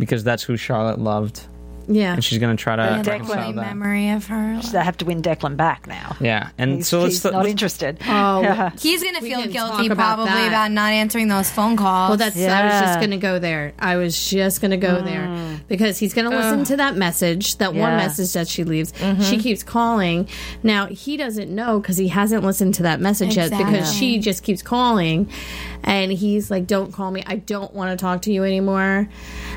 because that's who Charlotte loved, Yeah. and she's going to try to I have a reconcile that. memory of her. They have to win Declan back now. Yeah, and He's, so let's he's not let's- interested. Oh. Yeah. He's going to feel guilty about probably that. about not answering those phone calls. Well, that's. I was just going to go there. I was just going to go mm. there because he's going to listen to that message, that one message that she leaves. Mm-hmm. She keeps calling. Now he doesn't know because he hasn't listened to that message yet because she just keeps calling, and he's like, "Don't call me. I don't want to talk to you anymore."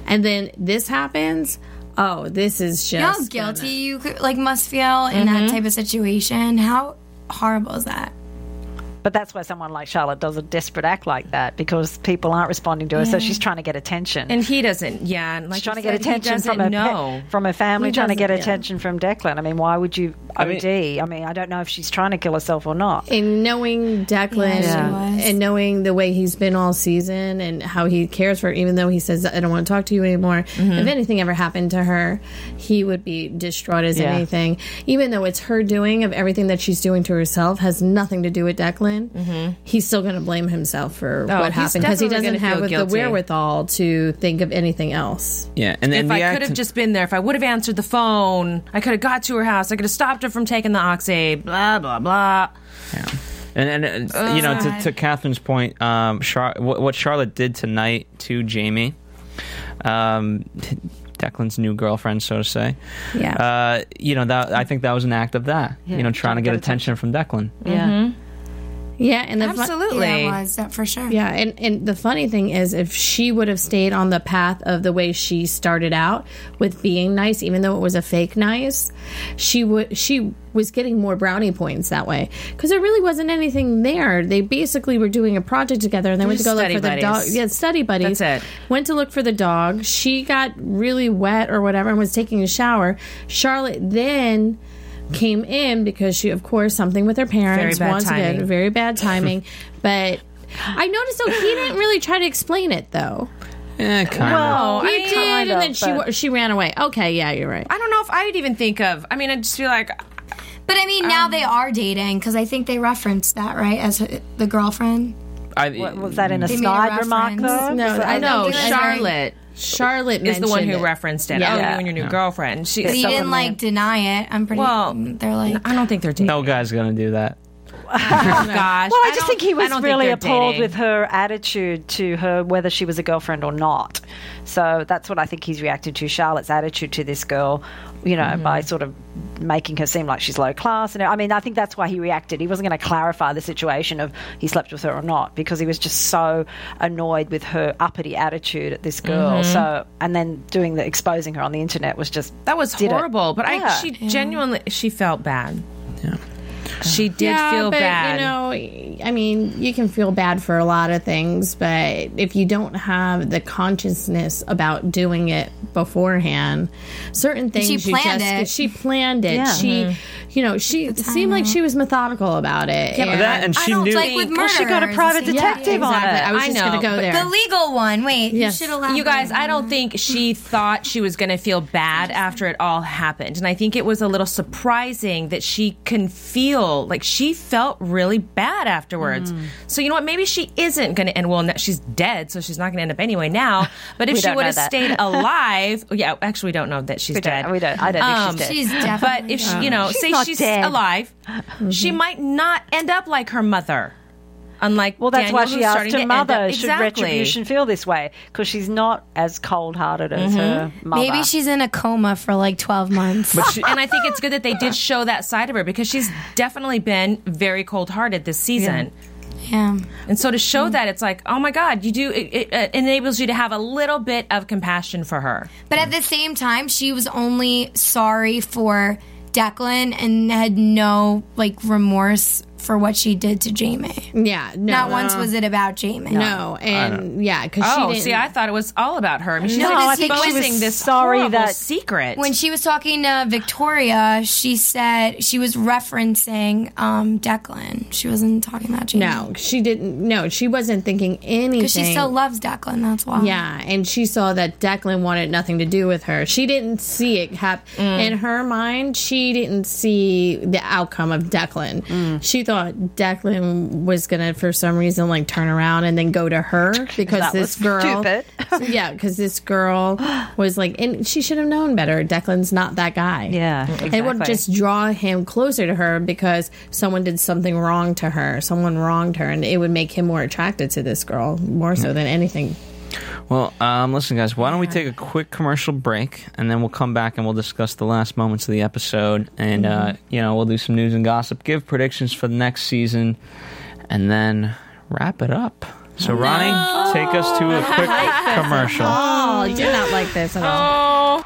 And then this happens. Oh, this is you know how just guilty you could, like must feel in that mm-hmm. type of situation. How horrible is that? But that's why someone like Charlotte does a desperate act like that because people aren't responding to her, so she's trying to get attention. And he doesn't. Yeah, and like she's trying to get said, attention from doesn't her know. pa- from her family, He trying to get yeah. attention from Declan. I mean, why would you I mean- OD? I mean, I don't know if she's trying to kill herself or not. and knowing Declan Yeah, and knowing the way he's been all season and how he cares for her, even though he says, I don't want to talk to you anymore. Mm-hmm. If anything ever happened to her, he would be distraught as Yeah. anything. Even though it's her doing of everything that she's doing to herself has nothing to do with Declan, he's still going to blame himself for Oh, what happened because he doesn't have feel the wherewithal to think of anything else. yeah, and then If the I act- could have just been there, if I would have answered the phone, I could have got to her house. I could have stopped her from taking the oxy. Blah blah blah. Yeah. And, and uh, you know, to, to Catherine's point, um, Char- what, what Charlotte did tonight to Jamie, um, Declan's new girlfriend, so to say. Yeah. Uh, you know that I think that was an act of that. Yeah, you know, trying to get attention from Declan. Yeah. Yeah, and the fu- Absolutely. Yeah, it was that for sure. Yeah, and, and the funny thing is, if she would have stayed on the path of the way she started out with being nice, even though it was a fake nice, she would she was getting more brownie points that way because there really wasn't anything there. They basically were doing a project together, and they went to go look study for the dog. Yeah, study buddies. That's it. Went to look for the dog. She got really wet or whatever and was taking a shower. Charlotte then came in because she, of course, something with her parents. Very bad once again, timing. very bad timing. but I noticed though he didn't really try to explain it though. Yeah, kind of. He I did, kind and then she but- wa- she ran away. Okay, yeah, you're right. I don't know if I'd even think of. I mean, I'd just be like But I mean, now um, they are dating because I think they referenced that right as her- the girlfriend. I, What, was that in a They made a snide remark though? No, I know. think it was Charlotte Charlotte is the one who it. referenced it. Oh, yeah. Oh, you and your new Yeah. girlfriend. She, But he didn't like deny it. I'm pretty. Well, they're like. I don't think they're dating. no guy's gonna do that. Oh, gosh. Well, I, just think he was really appalled dating. with her attitude to her, whether she was a girlfriend or not. So that's what I think he's reacted to Charlotte's attitude to this girl, you know, by Mm-hmm. sort of making her seem like she's low class. And I mean, I think that's why he reacted. He wasn't going to clarify the situation of he slept with her or not because he was just so annoyed with her uppity attitude at this girl. Mm-hmm. So, and then doing the exposing her on the internet was just That was did it. horrible. But I, Yeah. she genuinely, she felt bad. Yeah. She did yeah, feel but, bad. You know, I mean, you can feel bad for a lot of things, but if you don't have the consciousness about doing it beforehand, certain things She you planned just it. she planned it. Yeah. She, mm-hmm. you know, she seemed like she was methodical about it. Yeah, and- That and I she don't knew. like with Well, she got a private it's- yeah, detective on it. I was I just going to go but there. the legal one. Wait, Yes. you should elaborate. You guys, I don't think she thought she was going to feel bad after it all happened. And I think it was a little surprising that she can feel like she felt really bad afterwards. Mm. So, you know what? Maybe she isn't going to end. Well, she's dead, so she's not going to end up anyway now. But if she would have stayed alive, yeah, actually, we don't know that she's We don't- dead. we don't- I don't think she's Um, dead. She's definitely. But if she, you know, She's say she's dead. alive, she might not end up like her mother. Unlike Well, that's Daniel, why she asked her mother, up- should exactly. retribution feel this way? Because she's not as cold hearted as mm-hmm. her mother. maybe she's in a coma for like 12 months. But she, and I think it's good that they did show that side of her because she's definitely been very cold hearted this season. yeah. And so to show mm. that, it's like, oh my God, you do, it, it, it enables you to have a little bit of compassion for her. But at the same time, she was only sorry for Declan and had no like remorse for what she did to Jamie. yeah, no, Not once was it about Jamie. No, and yeah, because Oh, she didn't. see, I thought it was all about her. I mean, she's No, like I think she was exposing this sorry horrible that- secret. When she was talking to Victoria, she said she was referencing um, Declan. She wasn't talking about Jamie. no, she didn't. No, she wasn't thinking anything. Because she still loves Declan, that's why. Yeah, and she saw that Declan wanted nothing to do with her. She didn't see it happen. In her mind, she didn't see the outcome of Declan. She thought Declan was to, for some reason, like turn around and then go to her because this girl. yeah, because this girl was like, and she should have known better. Declan's not that guy. Yeah, It would just draw him closer to her because someone did something wrong to her. Someone wronged her, and it would make him more attracted to this girl more so than anything. Well, um, listen, guys. Why don't we take a quick commercial break, and then we'll come back and we'll discuss the last moments of the episode, and uh, you know we'll do some news and gossip, give predictions for the next season, and then wrap it up. So, Ronnie, take us to a quick commercial. Oh, I did not like this at all.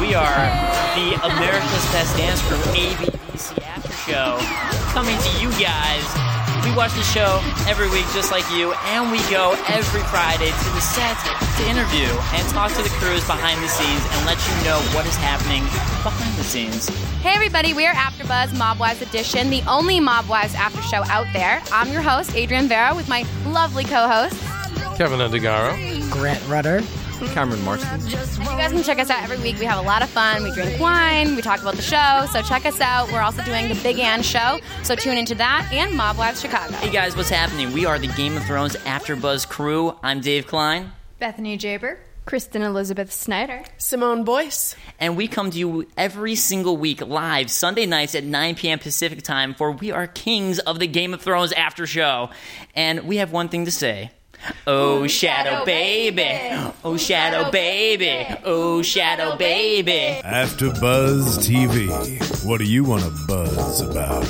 We are the America's Best Dance Crew ABDC After Show coming to you guys. We watch the show every week just like you, and we go every Friday to the set to interview and talk to the crews behind the scenes and let you know what is happening behind the scenes. Hey everybody, we are AfterBuzz Mob Wives Edition, the only Mob Wives after show out there. I'm your host, Adrian Vera, with my lovely co-host. Kevin Undergaro. Grant Rudder. Cameron Marston. And you guys can check us out every week. We have a lot of fun. We drink wine. We talk about the show. So check us out. We're also doing the Big Ann show. So tune into that and Mob Wives Chicago. Hey guys, what's happening? We are the Game of Thrones After Buzz crew. I'm Dave Klein. Bethany Jaber, Kristen Elizabeth Snyder. Simone Boyce. And we come to you every single week live Sunday nights at 9 p.m. Pacific time for We Are Kings of the Game of Thrones After Show. And we have one thing to say. Oh, shadow baby. Oh, shadow baby. Oh, shadow baby. After Buzz TV. What do you want to buzz about?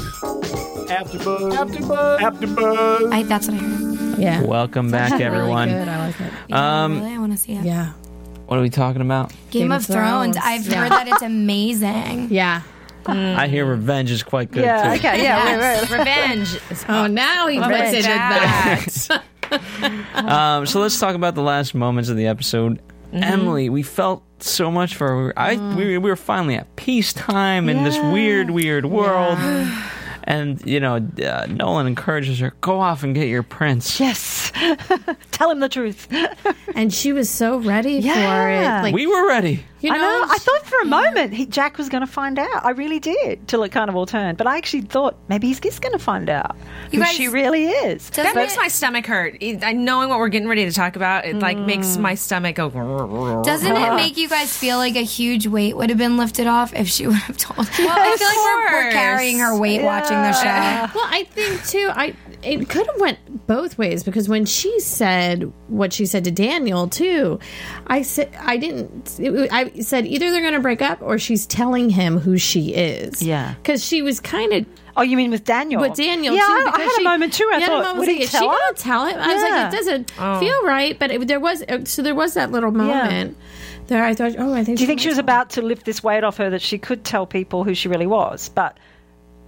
After Buzz. After Buzz. After Buzz. I, that's what I heard. Yeah. Welcome back, Really everyone. good. I like it. Yeah, Um, really, I want to see it. Yeah. What are we talking about? Game, of Thrones. I've Yeah. heard that it's amazing. Yeah. I hear revenge is quite good Yeah, too. okay, yeah, Yes, wait, wait. revenge. Oh, now he puts it in that. Um, so let's talk about the last moments of the episode. Mm-hmm. Emily, we felt so much for her. I Mm. we, we were finally at peacetime in this weird, weird world. And you know, uh, Nolan encourages her, "Go off and get your prince." Yes. Tell him the truth. and she was so ready for it. Like, we were ready. you I know, know. I thought for a moment he, Jack was going to find out. I really did, till it kind of all turned. But I actually thought maybe he's just going to find out You who guys- she really is. That Doesn't makes it- my stomach hurt. I- Knowing what we're getting ready to talk about, it like makes mm. my stomach go. Doesn't it make you guys feel like a huge weight would have been lifted off if she would have told? Well, I feel like we're, we're course. carrying her weight watching the show. Well, I think too. I it could have went both ways because when she said what she said to Daniel too, I said I didn't. It, I said either they're going to break up or she's telling him who she is. Yeah. because she was kind of. Oh, you mean with Daniel? With Daniel, yeah, too, I, I had she- a moment too. I you thought, moment would like, he is tell she her? gonna tell him? I was like, it doesn't oh. feel right. But it, there was so there was that little moment there. I thought, oh, I think. Do you think she was about to lift this weight off her that she could tell people who she really was? But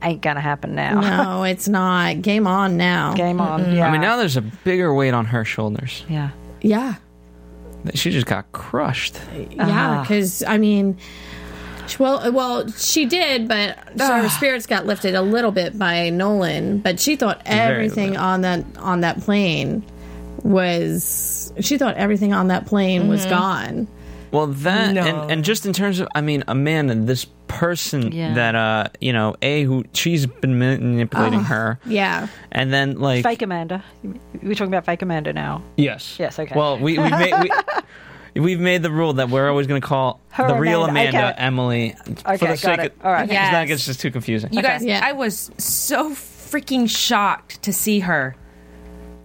ain't going to happen now. No, it's not. Game on now. Game on. Yeah. I mean, now there's a bigger weight on her shoulders. yeah. Yeah. She just got crushed. Yeah, ah. because I mean, sh- well, well, she did, but so her ah. spirits got lifted a little bit by Nolan. But she thought everything on that on that plane was. She thought everything on that plane was mm-hmm. gone. Well, that No. and, and just in terms of, I mean, Amanda, this person Yeah. that uh, you know, a who she's been manipulating her, Yeah, and then like Fake Amanda. We're talking about fake Amanda now. yes, Yes, okay. Well, we we made. We, We've made the rule that we're always going to call Her the real Amanda, Amanda okay. Emily for the got sake it. of All right. because that Yes. gets just too confusing. You guys, Yeah. I was so freaking shocked to see her.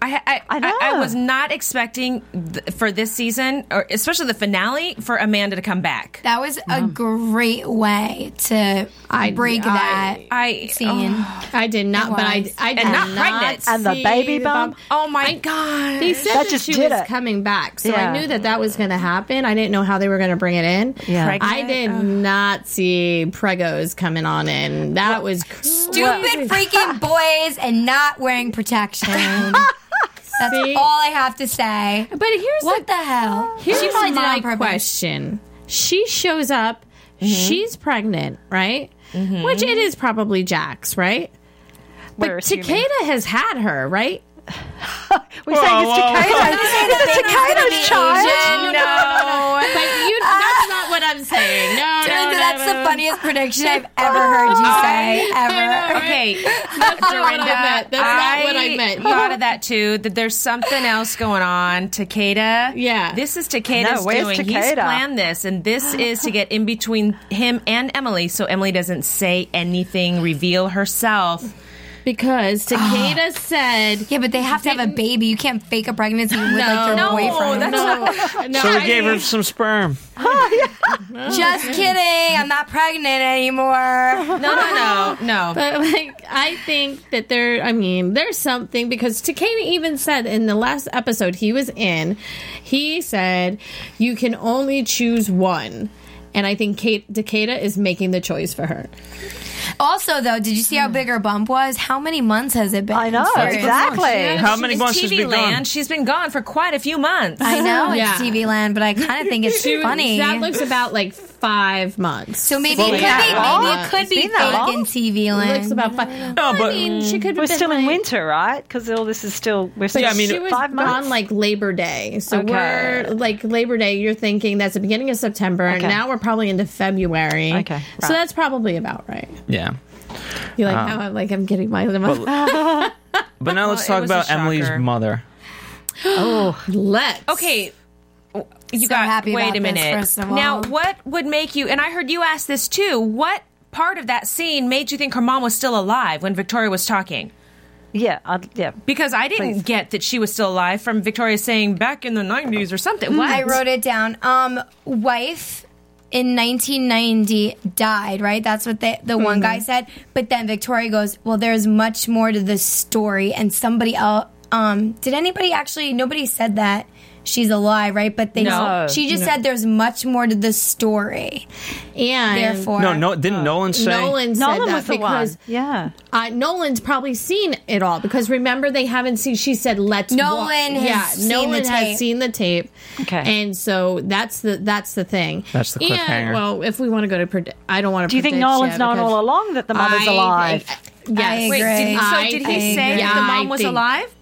I, I, I I, was not expecting th- for this season, or especially the finale, for Amanda to come back. That was a mm-hmm. great way to I- break I- that I scene. Oh. I did not, but I was. I did And not pregnant. And the see baby bump. Oh my god! They said That that, just she did was it. coming back, so Yeah. I knew that that was going to happen. I didn't know how they were going to bring it in. Yeah. Pregnant? I did not see Pregos coming on in. That was Stupid freaking boys and not wearing protection. That's See? all I have to say. But here's What the, the hell? here's she probably did my on question. She shows up. Mm-hmm. She's pregnant, right? Which it is probably Jack's, right? We're But assuming. Takeda has had her, right? We're saying it's whoa, whoa. Takeda. It's baby's gonna Takeda's be child. Asian. No, but you. That's not what I'm saying. No, no, no, that's no, the no. funniest prediction I've ever heard you say, ever. Okay, That's not what I Dorinda, meant. That's not what I meant. thought of that too. That there's something else going on. Takeda. Yeah. This is Takeda's No, where's doing. He's Takeda? planned this, and this is to get in between him and Emily, so Emily doesn't say anything, reveal herself. Because ah. Takeda said. Yeah, but they have to have a baby. You can't fake a pregnancy with like your No, boyfriend. that's No, no, so we I gave her some sperm. Oh, Just oh, kidding. I'm not pregnant anymore. No, no, no, no. But like, I think that there. I mean, there's something because Takeda even said in the last episode he was in, he said you can only choose one, and I think Kate Takeda is making the choice for her. Also, though, did you see how hmm. big her bump was? How many months has it been? I know, Seriously. exactly. How many It's months has TV been land. gone? She's been gone for quite a few months. I know Yeah. it's TV land, but I kind of think it's She- funny. That looks about like five months. so maybe Well, it could yeah. be maybe it could It's be been that fake in long? TV It land. looks about five. No, but- I mean, she could. We're still been in like- winter, right? Because all this is still. We're still Yeah, I mean, she was five months. gone like Labor Day. So Okay. we're like Labor Day. You're thinking that's the beginning of September, and now we're probably into February. Okay, so that's probably about right. Yeah. You're like Um, how I'm like I'm getting my. But now let's it talk about Emily's mother. oh, Let's Okay. You So got happy wait a this, minute. of now, what would make you? And I heard you ask this too. What part of that scene made you think her mom was still alive when Victoria was talking? Yeah, I'd, yeah. Because I didn't Please. get that she was still alive from Victoria saying back in the 90s or something. What? I wrote it down. Um, wife in 1990 died, right? That's what the the one guy said. But then Victoria goes, "Well, there's much more to this story." And somebody else, um, did anybody actually? Nobody said that she's alive, right? But they, No. she just said there's much more to the story. And Therefore, No, no, didn't Nolan say? Nolan said Nolan that was because. Yeah. uh, Nolan's probably seen it all because remember they haven't seen. She said, "Let's." Nolan wa- has yeah, seen Nolan the has tape. seen the tape. Okay. and so that's the that's the thing. That's the cliffhanger. And, well, if we want to go to predict, I don't want to. Do you think Nolan's known all along that the mother's alive? Yes. I Wait, did so did he think- say that the I mom was think- alive?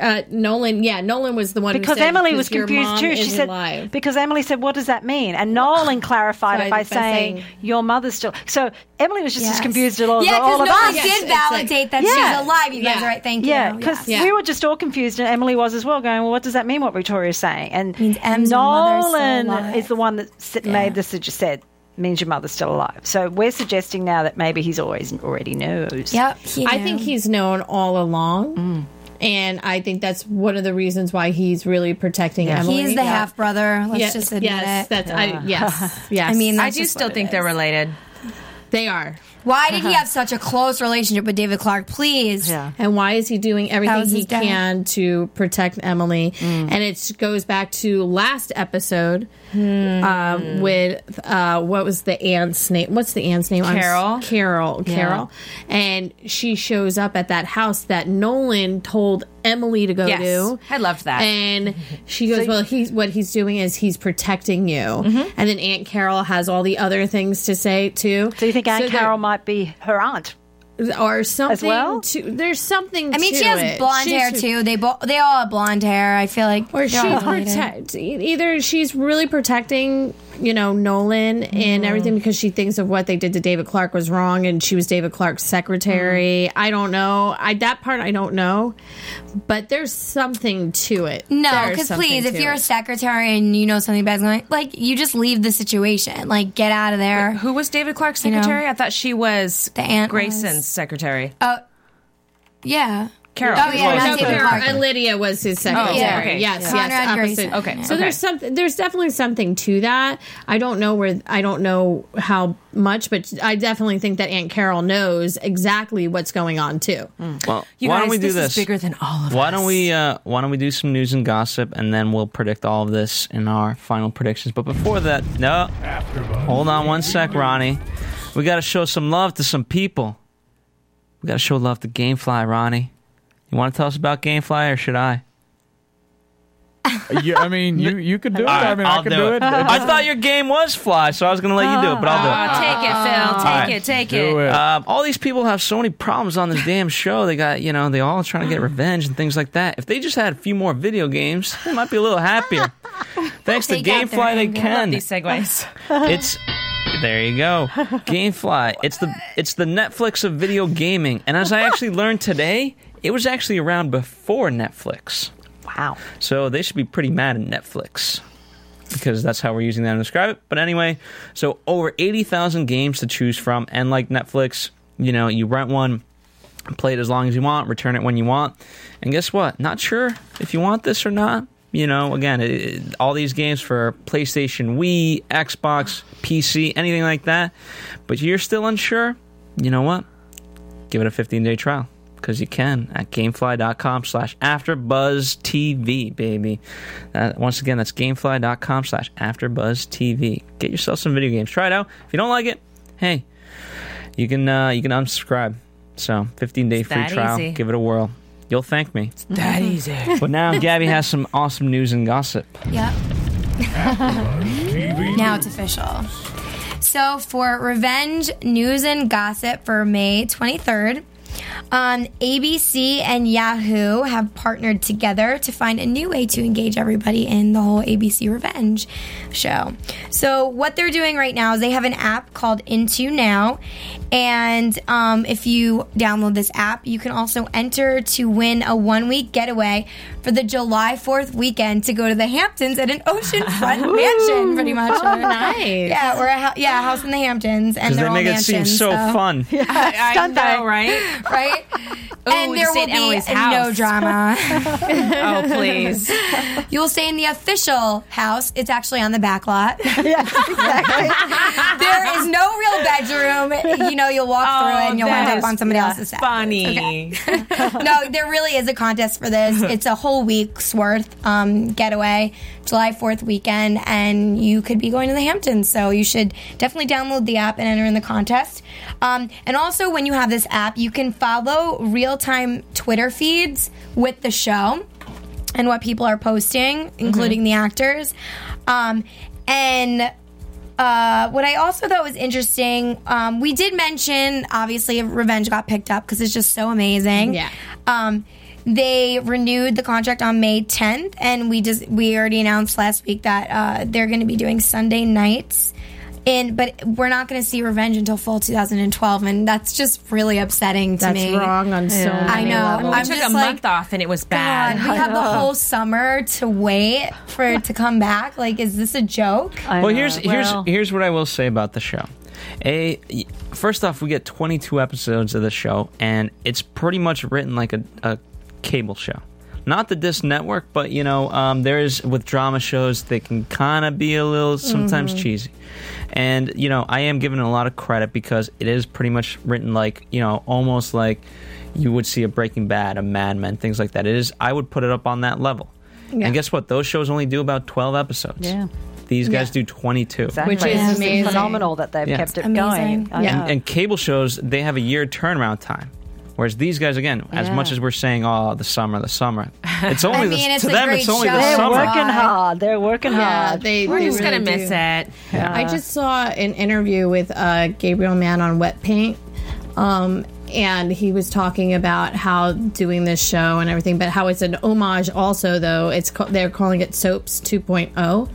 Uh, Nolan, yeah, Nolan was the one who Because said, Emily was confused too. She said alive. because Emily said, "What does that mean?" And Nolan clarified it By- by, by saying, saying- "Your mother's still." So Emily was just as confused as all, Yeah, as all because of us. Yes, did it's like- validate that Yeah. she's alive. You guys Yeah. are right. Thank you. Yeah, you. because Yes. we were just all confused, and Emily was as well, going, "Well, what does that mean? What Victoria's saying?" And Means Em's mother's still Nolan is the one that s- made the sugge- said means your mother's still alive. So we're suggesting now that maybe he's always already knows. Yep. he I think he's known all along. And I think that's one of the reasons why he's really protecting Emily. He's the Yeah. half brother. Let's Yes, just admit yes, it. that's I, yes, yes. I mean, I do just still what think it they're related. they are. Why did he have such a close relationship with David Clarke? Please. Yeah. And why is he doing everything he dad. can to protect Emily? Mm. And it goes back to last episode um, with uh, what was the aunt's name? What's the aunt's name? I'm s- Carol. Carol. Carol. And she shows up at that house that Nolan told Emily to go Yes. to. I loved that. And she goes, "Well, he's what he's doing is he's protecting you." Mm-hmm. And then Aunt Carol has all the other things to say too. So you think Aunt So there- Carol might be her aunt? or something? well? To, there's something. I mean, to she has it. blonde She's- hair too. They bo- they all have blonde hair. I feel like Or they're she's all protect either she's really protecting, you know, Nolan and Mm. everything because she thinks of what they did to David Clarke was wrong and she was David Clarke's secretary. Mm. I don't know. I that part I don't know. But there's something to it. No, because please, if you're a secretary and you know something bad's going, like you just leave the situation, like get out of there. Who was David Clarke's You know, secretary? I thought she was the aunt Grayson's was- secretary. Oh, yeah. Carol. Oh yeah, was not the David secretary. And Lydia was his secretary. yeah, okay. Yes, Yeah. yes, Conrad opposite. Grayson. Okay, So okay. there's something. There's definitely something to that. I don't know where. I don't know how much, but I definitely think that Aunt Carol knows exactly what's going on too. Well, You why guys, don't we do this this? is bigger than all of why us. don't we? Uh, why don't we do some news and gossip, and then we'll predict all of this in our final predictions. But before that, no, hold on one sec, Ronnie. We got to show some love to some people. We got to show love to GameFly, Ronnie. You want to tell us about GameFly, or should I? you, I mean, you you could do it. All I mean, I'll I could do, do it. it. I thought your game was Fly, so I was going to let you do it, but I'll do it. Oh, take it, Phil. Take right. it. Take Do it. it. Um, all these people have so many problems on this damn show. They got, you know, they all trying to get revenge and things like that. If they just had a few more video games, they might be a little happier. Thanks to Take out their GameFly, they anger. can. These segues. It's there you go, GameFly. It's the it's the Netflix of video gaming. And as I actually learned today, it was actually around before Netflix. Wow. So they should be pretty mad at Netflix because that's how we're using that to describe it. But anyway, so over 80,000 games to choose from. And like Netflix, you know, you rent one, play it as long as you want, return it when you want. And guess what? Not sure if you want this or not. You know, again, it, it- all these games for PlayStation, Wii, Xbox, PC, anything like that. But you're still unsure? You know what? Give it a 15 day trial because you can at gamefly.com slash afterbuzztv baby. Uh, once again that's gamefly.com slash afterbuzztv. Get yourself some video games. Try it out. If you don't like it hey you can uh, you can unsubscribe. So 15 day free trial. easy. give it a whirl. You'll thank me. It's That easy. but now gabby has some awesome news and gossip. Yep. now it's official. So for revenge news and gossip for May 23rd, um, ABC and Yahoo have partnered together to find a new way to engage everybody in the whole ABC Revenge show. So what they're doing right now is they have an app called IntoNow, and um, if you download this app, you can also enter to win a one-week getaway for the July 4th weekend to go to the Hamptons at an oceanfront mansion, pretty much. Oh, nice. Yeah, we're a, yeah, a house in the Hamptons, and because they're they all make it seem mansions, so fun I, I know, day. Right? right? and there will at Emily's be no house. drama. oh, please. You will stay in the official house. It's actually on the back lot. yes, exactly. there is no real bedroom. You know, you'll walk through it and you'll end up on somebody else's set. Funny. no, there really is a contest for this. It's a whole week's worth um, getaway, July 4th weekend, and you could be going to the Hamptons. So you should definitely download the app and enter in the contest. Um, and also, when you have this app, you can follow real time Twitter feeds with the show and what people are posting, including the actors. Um, and uh, what I also thought was interesting, um, we did mention obviously Revenge got picked up because it's just so amazing. Yeah. Um, they renewed the contract on May 10th, and we just we already announced last week that uh, they're going to be doing Sunday nights. And but we're not going to see Revenge until fall 2012, and that's just really upsetting to That's me. wrong on so many I know. levels. We I'm took a just month off and it was God, bad. we have the whole summer to wait for it to come back. Like, is this a joke? I well, know. here's here's Well, here's what I will say about the show. A first off, we get 22 episodes of the show, and it's pretty much written like a, a cable show. Not the Disc Network, but you know, um, there's with drama shows they can kind of be a little sometimes cheesy. And you know, I am giving it a lot of credit because it is pretty much written like you know, almost like you would see a Breaking Bad, a Mad Men, things like that. It is. I would put it up on that level. Yeah. And guess what? Those shows only do about 12 episodes. Yeah. These guys Yeah. do 22. exactly. Which is It's amazing. phenomenal that they've Yeah. kept it Amazing. going. I Yeah. know. and cable shows they have a year turnaround time whereas these guys again as much as we're saying oh the summer the summer it's only I the, it's to them it's only show. the They're summer working hard. They're working Yeah, hard. they, We're they just really gonna miss do. it. I just saw an interview with uh, Gabriel Mann on Wetpaint, um, and he was talking about how doing this show and everything, but how it's an homage. Also, though, it's ca- they're calling it Soaps 2.0.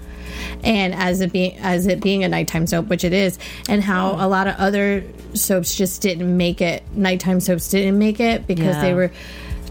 And as it being as it being a nighttime soap, which it is, and how a lot of other soaps just didn't make it. Nighttime soaps didn't make it because Yeah. they were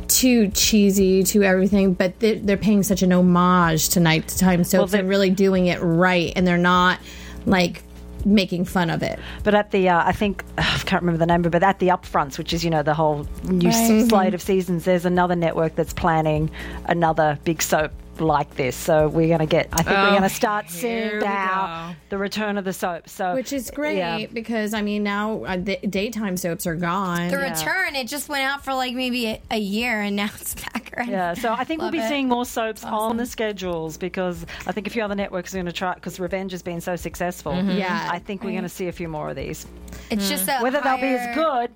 too cheesy, to everything. But they're, they're paying such an homage to nighttime soaps they- and really doing it right, and they're not like making fun of it. But at the, uh, I think I can't remember the name, but at the upfronts, which is you know the whole new Right. slate of seasons, there's another network that's planning another big soap like this. So we're going to get. I think we're Oh, going to start here seeing now the return of the soap. So Which is great yeah. because I mean now uh, the daytime soaps are gone. The return, it just went out for like maybe a, a year, and now it's back around. Yeah, so I think we'll be it. seeing more soaps on the schedules because I think a few other networks are going to try because Revenge has been so successful. Yeah. I think we're going to see a few more of these. It's just a Whether they'll be as good,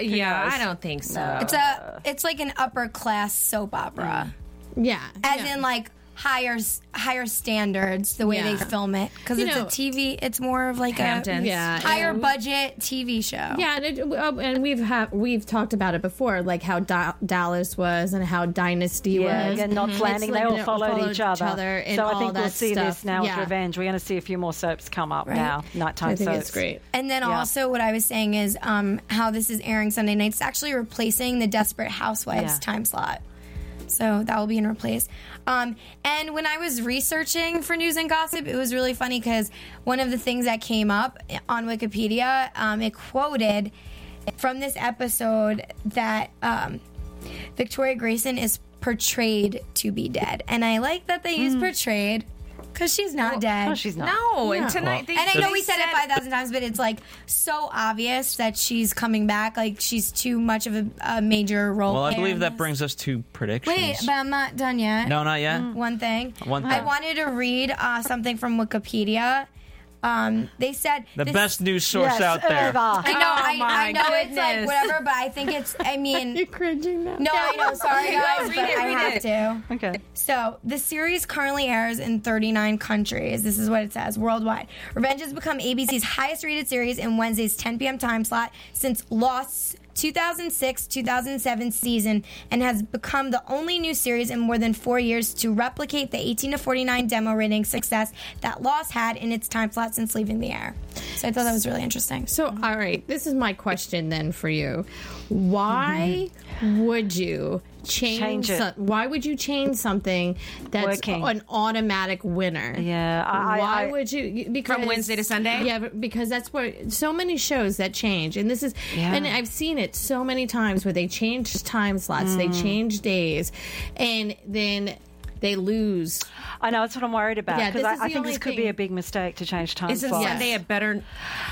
Yeah, knows? I don't think so. It's a, it's like an upper class soap opera, yeah, as yeah. in like higher higher standards the way Yeah. they film it because it's know- a TV. It's more of like Hamptons. a Yeah, higher and- budget TV show. Yeah, and, it, uh, and we've have we've talked about it before, like how Da- Dallas was and how Dynasty yeah, was. again, not It's landing. like they all it followed, each other. and so I all think we'll see stuff. this now yeah. with Revenge. We're going to see a few more soaps come up Right. now, nighttime I think soaps. it's great. And then Yeah. also, what I was saying is um, how this is airing Sunday nights, it's actually replacing the Desperate Housewives Yeah. time slot. So that will be in replace. Um, and when I was researching for news and gossip, it was really funny because one of the things that came up on Wikipedia, um, it quoted from this episode that um, Victoria Grayson is portrayed to be dead. And I like that they use portrayed because she's not dead. No, she's not. no, Yeah. and tonight they, And I know they we said it 5,000 times, but it's like so obvious that she's coming back. Like she's too much of a, a major role. well i believe that brings us to predictions Wait, but I'm not done yet. no not yet One thing. One I wanted to read uh, something from Wikipedia. Um, they said the this- best news source Yes, out there ever. I know, I, Oh, my I know it's like whatever, but I think it's. I mean, You're cringing now. no, I know. Sorry, guys, read but it, I read have it. to. Okay. So, the series currently airs in 39 countries. This is what it says worldwide. Revenge has become ABC's highest rated series in Wednesday's 10 p.m. time slot since Lost's 2006 2007 season and has become the only new series in more than four years to replicate the 18 to 49 demo rating success that Lost had in its time slot since leaving the air. So I thought that was really interesting. So, all right, this is my question then for you. Why mm-hmm. would you change? Change it. some- why would you change something that's Working. an automatic winner? Yeah, I- I- why I- would you? Because From Wednesday to Sunday? Yeah, because that's what so many shows that change, and this is, Yeah. and I've seen it so many times where they change time slots, they Mm. change days, and then they lose. I know that's what I'm worried about Yeah, because this is I, I think only this could thing- be a big mistake to change time slots. Isn't slots. Sunday a better?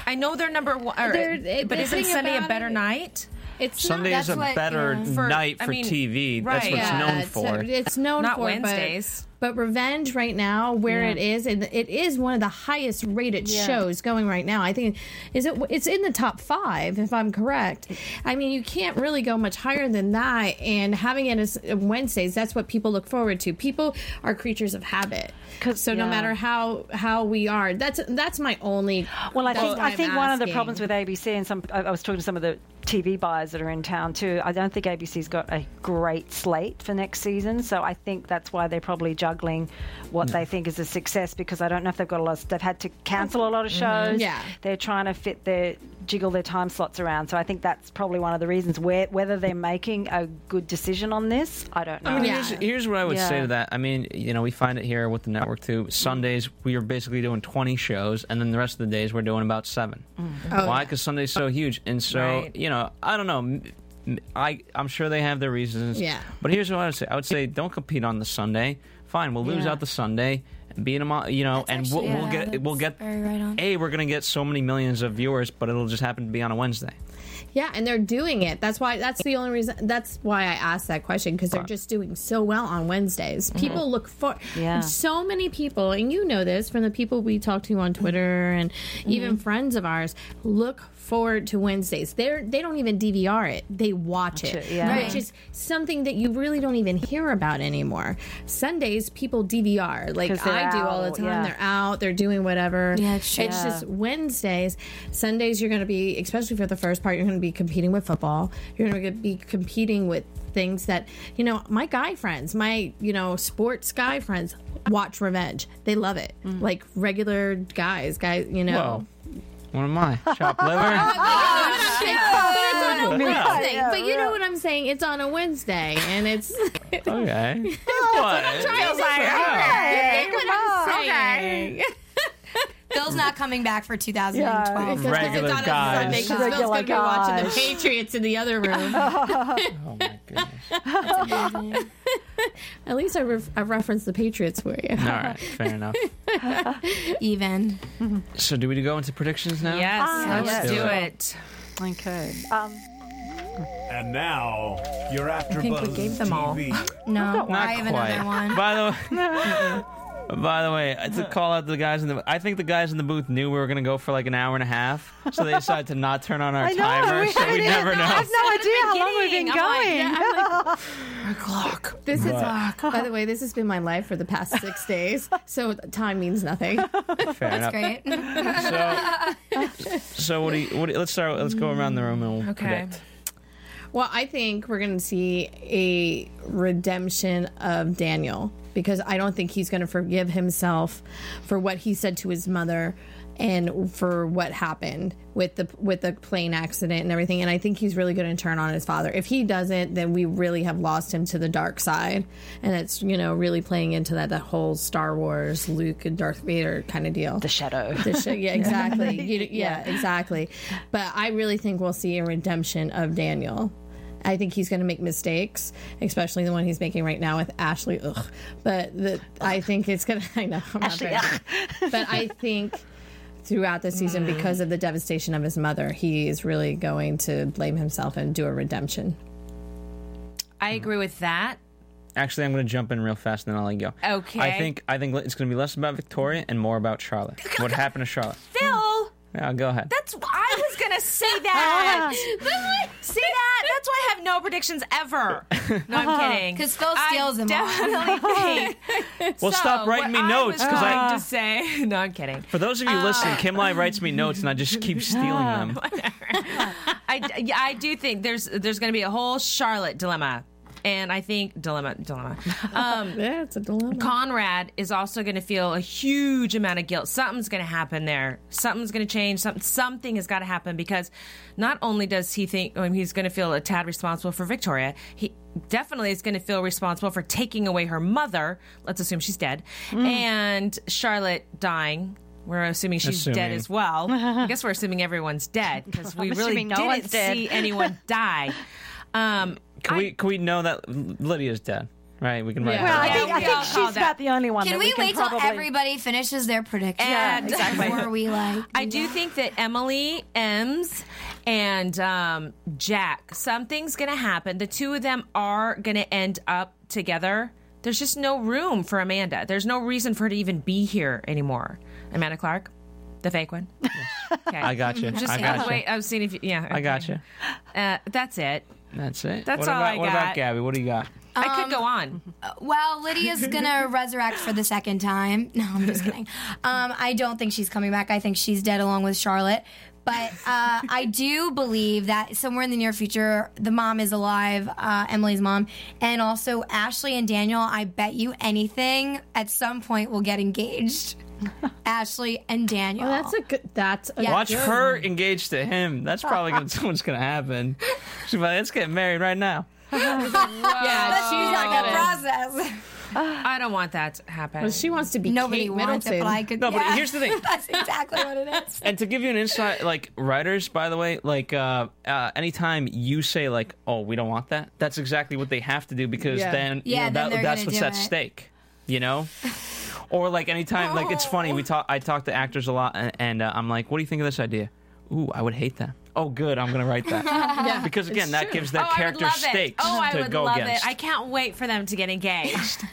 I know they're number one, or- They're- but isn't Sunday a better it- night? It's Sunday not, is a what- better yeah. For- night I for mean, TV. That's right. what it's known it's- for. It's known Not for but- Wednesdays. But, Revenge right now, where Yeah. it is, and it is one of the highest rated Yeah. shows going right now. I think is it. It's in the top five, if I'm correct. I mean, you can't really go much higher than that. And having it as Wednesdays, that's what people look forward to. People are creatures of habit. So no matter how how we are, that's that's my only. Well, I think why I I'm think one of the problems with ABC and some I I was talking to some of the TV buyers that are in town too. I don't think ABC's got a great slate for next season, so I think that's why they're probably juggling what they mm. think is a success because I don't know if they've got a lot. Of, they've had to cancel a lot of mm-hmm. shows. Yeah. they're trying to fit their jiggle their time slots around. So I think that's probably one of the reasons. Where whether they're making a good decision on this, I don't know. I mean, Yeah. here's, here's what I would say to that. I mean, you know, we find it here with the network too. Sundays we are basically doing 20 shows, and then the rest of the days we're doing about seven. Mm. Oh, Why? yeah. Because Sunday's so huge, and so Right. you know, I don't know. I I'm sure they have their reasons. Yeah. But here's what I would say. I would say don't compete on the Sunday. Fine, we'll lose Yeah. out the Sunday, and a them all. You know, That's and actually- we'll, we'll yeah, get we'll get. very right on. A, we're gonna get so many millions of viewers, but it'll just happen to be on a Wednesday. Yeah, and they're doing it. That's why. That's the only reason. That's why I asked that question because they're just doing so well on Wednesdays. Mm-hmm. People look for. Yeah. So many people, and you know this from the people we talk to on Twitter and mm-hmm. even friends of ours, look forward to Wednesdays. They're they don't even DVR it; they watch it, it, yeah. which is something that you really don't even hear about anymore. Sundays, people DVR like they're I do all the time. yeah. They're out. They're doing whatever. Yeah, it's true. It's just Wednesdays, Sundays. You're going to be, especially for the first part, you're going to be competing with football. You're going to be competing with things that you know. My guy friends, my you know sports guy friends, watch Revenge. They love it. Mm. Like regular guys, guys. You know. Whoa. What am I? Chop liver? Oh but it's on a Wednesday. Yeah, but you know what I'm saying? It's on a Wednesday, and it's. okay. what? Feels like, Hey, what I'm on. saying. Bill's not coming back for 2012. Because Regular it's on a guys. Sunday, 'cause Bill's Regular gonna be watching the. Patriots in the other room. Oh my goodness. At least I, ref- I referenced the Patriots for you. All right, fair enough. Even. So, do we go into predictions now? Yes, Ah, let's yes. do it. Okay. Um, And now, you're after I think we gave them all. TV. No, Not I have quite. another one. By the way, by the way, to call out the guys in the, I think the guys in the booth knew we were going to go for like an hour and a half, so they decided to not turn on our know. timer, we so we haven't never even- know. I have no idea how long we've been I'm like, going. yeah, Clock. This is, uh, by the way, this has been my life for the past six days, so time means nothing. Fair enough. Great. So, so what do you? What do you- let's start. Let's go around the room and we'll Okay. predict. Well, I think we're going to see a redemption of Daniel because I don't think he's going to forgive himself for what he said to his mother and for what happened with the with the plane accident and everything. And I think he's really going to turn on his father. If he doesn't, then we really have lost him to the dark side, and it's you know really playing into that that whole Star Wars Luke and Darth Vader kind of deal. The shadow. The sh- yeah, exactly. You, yeah, exactly. But I really think we'll see a redemption of Daniel. I think he's going to make mistakes, especially the one he's making right now with Ashley. Ugh. But the, I think it's going to. I know. I'm not Ashley, very- but I think throughout the season, mm. because of the devastation of his mother, he is really going to blame himself and do a redemption. I agree with that. Actually, I'm going to jump in real fast, and then I'll let you go. Okay. I think I think it's going to be less about Victoria and more about Charlotte. What happened to Charlotte? Phil, Yeah, go ahead. that's I was gonna say that. See that? That's why I have no predictions ever. No, I'm uh-huh. kidding. 'Cause Phil steals I them all. Definitely think. Well, So, stop writing me what notes, I 'cause was I- going to say. No, I'm kidding. For those of you listening, uh, Kim Lai writes me notes, and I just keep stealing them. I, yeah, I do think there's there's going to be a whole Charlotte dilemma, and I think dilemma dilemma. Um, yeah, it's a dilemma. Conrad is also going to feel a huge amount of guilt. Something's going to happen there. Something's going to change. Something something has got to happen because not only does he think I mean, he's going to feel a tad responsible for Victoria, he definitely is going to feel responsible for taking away her mother. Let's assume she's dead, and Charlotte dying. We're assuming she's dead as well. I guess we're assuming everyone's dead because we I'm really assuming no didn't one's dead. see anyone die. Um, Can we can we know that Lydia's dead? Right, we can write Yeah. Well, I down. think, I think call she's that- about the only one Can that we, we can wait till everybody finishes their predictions Yeah, exactly. before we like? I do think that Emily, Ems, and um, Jack, something's going to happen. The two of them are going to end up together. There's just no room for Amanda. There's no reason for her to even be here anymore. Amanda Clarke, the fake one. Okay. I got you. Just I got you. wait. I was seeing if you, yeah. I got you. Uh, that's it. That's it. That's what all about, I What about. Gabby? What do you got? I could go on. Well, Lydia's gonna resurrect for the second time. No, I'm just kidding. Um, I don't think she's coming back. I think she's dead along with Charlotte. But uh, I do believe that somewhere in the near future, the mom is alive, uh, Emily's mom, and also Ashley and Daniel. I bet you anything, at some point, will get engaged. Ashley and Daniel. Oh, that's a good. That's a Yeah. Watch good her engaged to him. That's probably gonna, what's going to happen. She's like, let's get married right now. Yeah, That's she's not not process. I don't want that to happen. Well, she wants to be Nobody Kate wants it, Middleton. but I could. No, but here's the thing. That's exactly what it is. And to give you an insight, like writers, by the way, like uh, uh, anytime you say like, "Oh, we don't want that," that's exactly what they have to do because Yeah. then you Yeah, know, then that, that's what's at it. stake. You know. Or like anytime, like it's funny. We talk. I talk to actors a lot, and, and uh, I'm like, "What do you think of this idea?" Ooh, I would hate that. Oh, good. I'm gonna write that Yeah, because again, that true. gives their oh, I character love stakes it. Oh, I to would go love against. it. I can't wait for them to get engaged.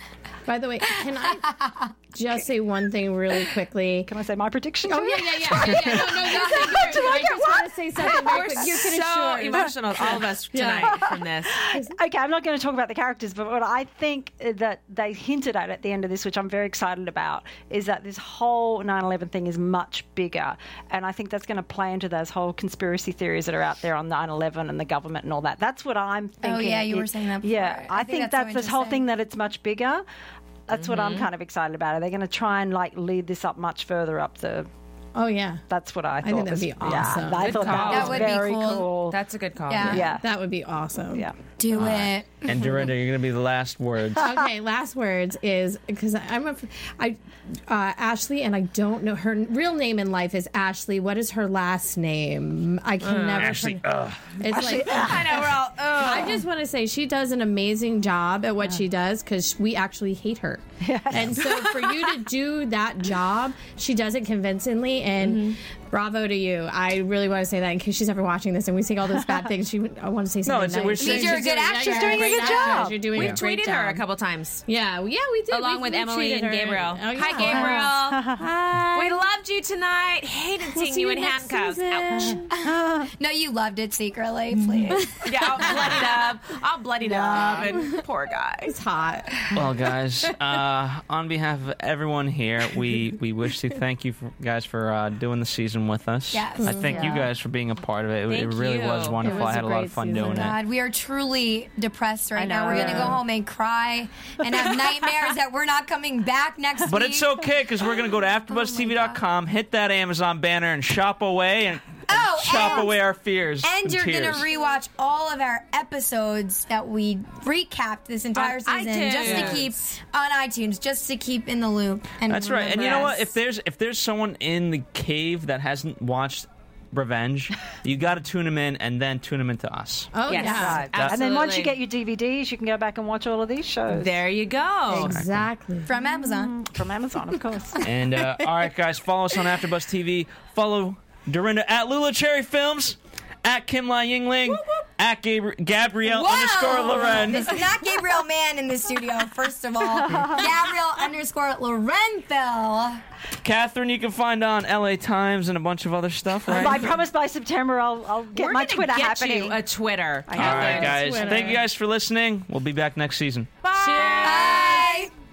By the way, can I just say one thing really quickly? Can I say my prediction? Oh yeah, yeah, yeah, yeah, yeah. No, no, you say yours. I just want to say something very We're quick. You can so assure emotional, all of us Yeah. tonight from this. Okay, I'm not going to talk about the characters, but what I think that they hinted at at the end of this, which I'm very excited about, is that this whole 9 11 thing is much bigger. And I think that's going to play into those whole conspiracy theories that are out there on 9 11 and the government and all that. That's what I'm thinking. Oh, yeah, you were saying that before. Yeah, I I, think think, that's so this whole thing that it's much bigger. That's what I'm mm-hmm. kind of excited about. Are they going to try and like lead this up much further up the. Oh yeah, That's what I thought. think that'd was- be awesome. Yeah, I Good thought call. that That was would be very cool. cool. That's a good call. Yeah. yeah. that would be awesome. yeah. Do it. and Dorinda, you're gonna be the last words. okay, last words is because I'm a, I, uh, Ashley, and I don't know her real name in life is Ashley. What is her last name? I can uh, never. Ashley, pron- ugh. It's like uh. I know we're all. Oh. I just want to say she does an amazing job at what she does because we actually hate her. And so for you to do that job, she does it convincingly and mm-hmm. Bravo to you. I really want to say that in case she's ever watching this and we say all those bad things. She would, I want to say something it's- nice. we're saying- you're a good doing- actress. She's doing a great good job. You're doing we a great tweeted her a couple times. Yeah, yeah, we did. Along We- with we Emily and. Gabriel. Oh, yeah. Hi, Gabriel. Hi. We loved you tonight. Hated We'll seeing see you you in next handcuffs. season. Ouch. No, you loved it secretly, please. Yeah, all bloodied up. All bloodied up. And poor guy. It's hot. Well, guys, uh, on behalf of everyone here, we, we wish to thank you for, guys for uh, doing the season with us. Yes. I thank you guys for being a part of it. It, it really you. was wonderful. Was I had a a lot of fun season. doing it. We are truly depressed right now. We're gonna go home and cry and have nightmares that we're not coming back next But week. But it's okay because we're going to go to oh AfterBuzzTV.com, hit that Amazon banner, and shop away and, and and- away our fears. And and you're gonna rewatch all of our episodes that we recapped this entire On season just to iTunes. keep on iTunes, just to keep in the loop. And That's right. And you know us. what? If there's if there's someone in the cave that hasn't watched Revenge, you got to tune them in and then tune them into us. Oh Yes. yeah. Right. And then once you get your DVDs, you can go back and watch all of these shows. There you go. Exactly. from Amazon. From Amazon, of course. And uh, all right, guys, follow us on AfterBuzz TV. Follow Dorinda at Lula Cherry Films, at Kim Lai Yingling, at Gabri- Gabrielle underscore Loren. This is not Gabriel Mann in the studio, first of all. Gabriel underscore Lorenthal. Catherine, you can find on LA Times and a bunch of other stuff, right? I promise by September I'll, I'll get We're my Twitter get happening. you a Twitter. all right, guys. Twitter. Thank you guys for listening. We'll be back next season. Bye.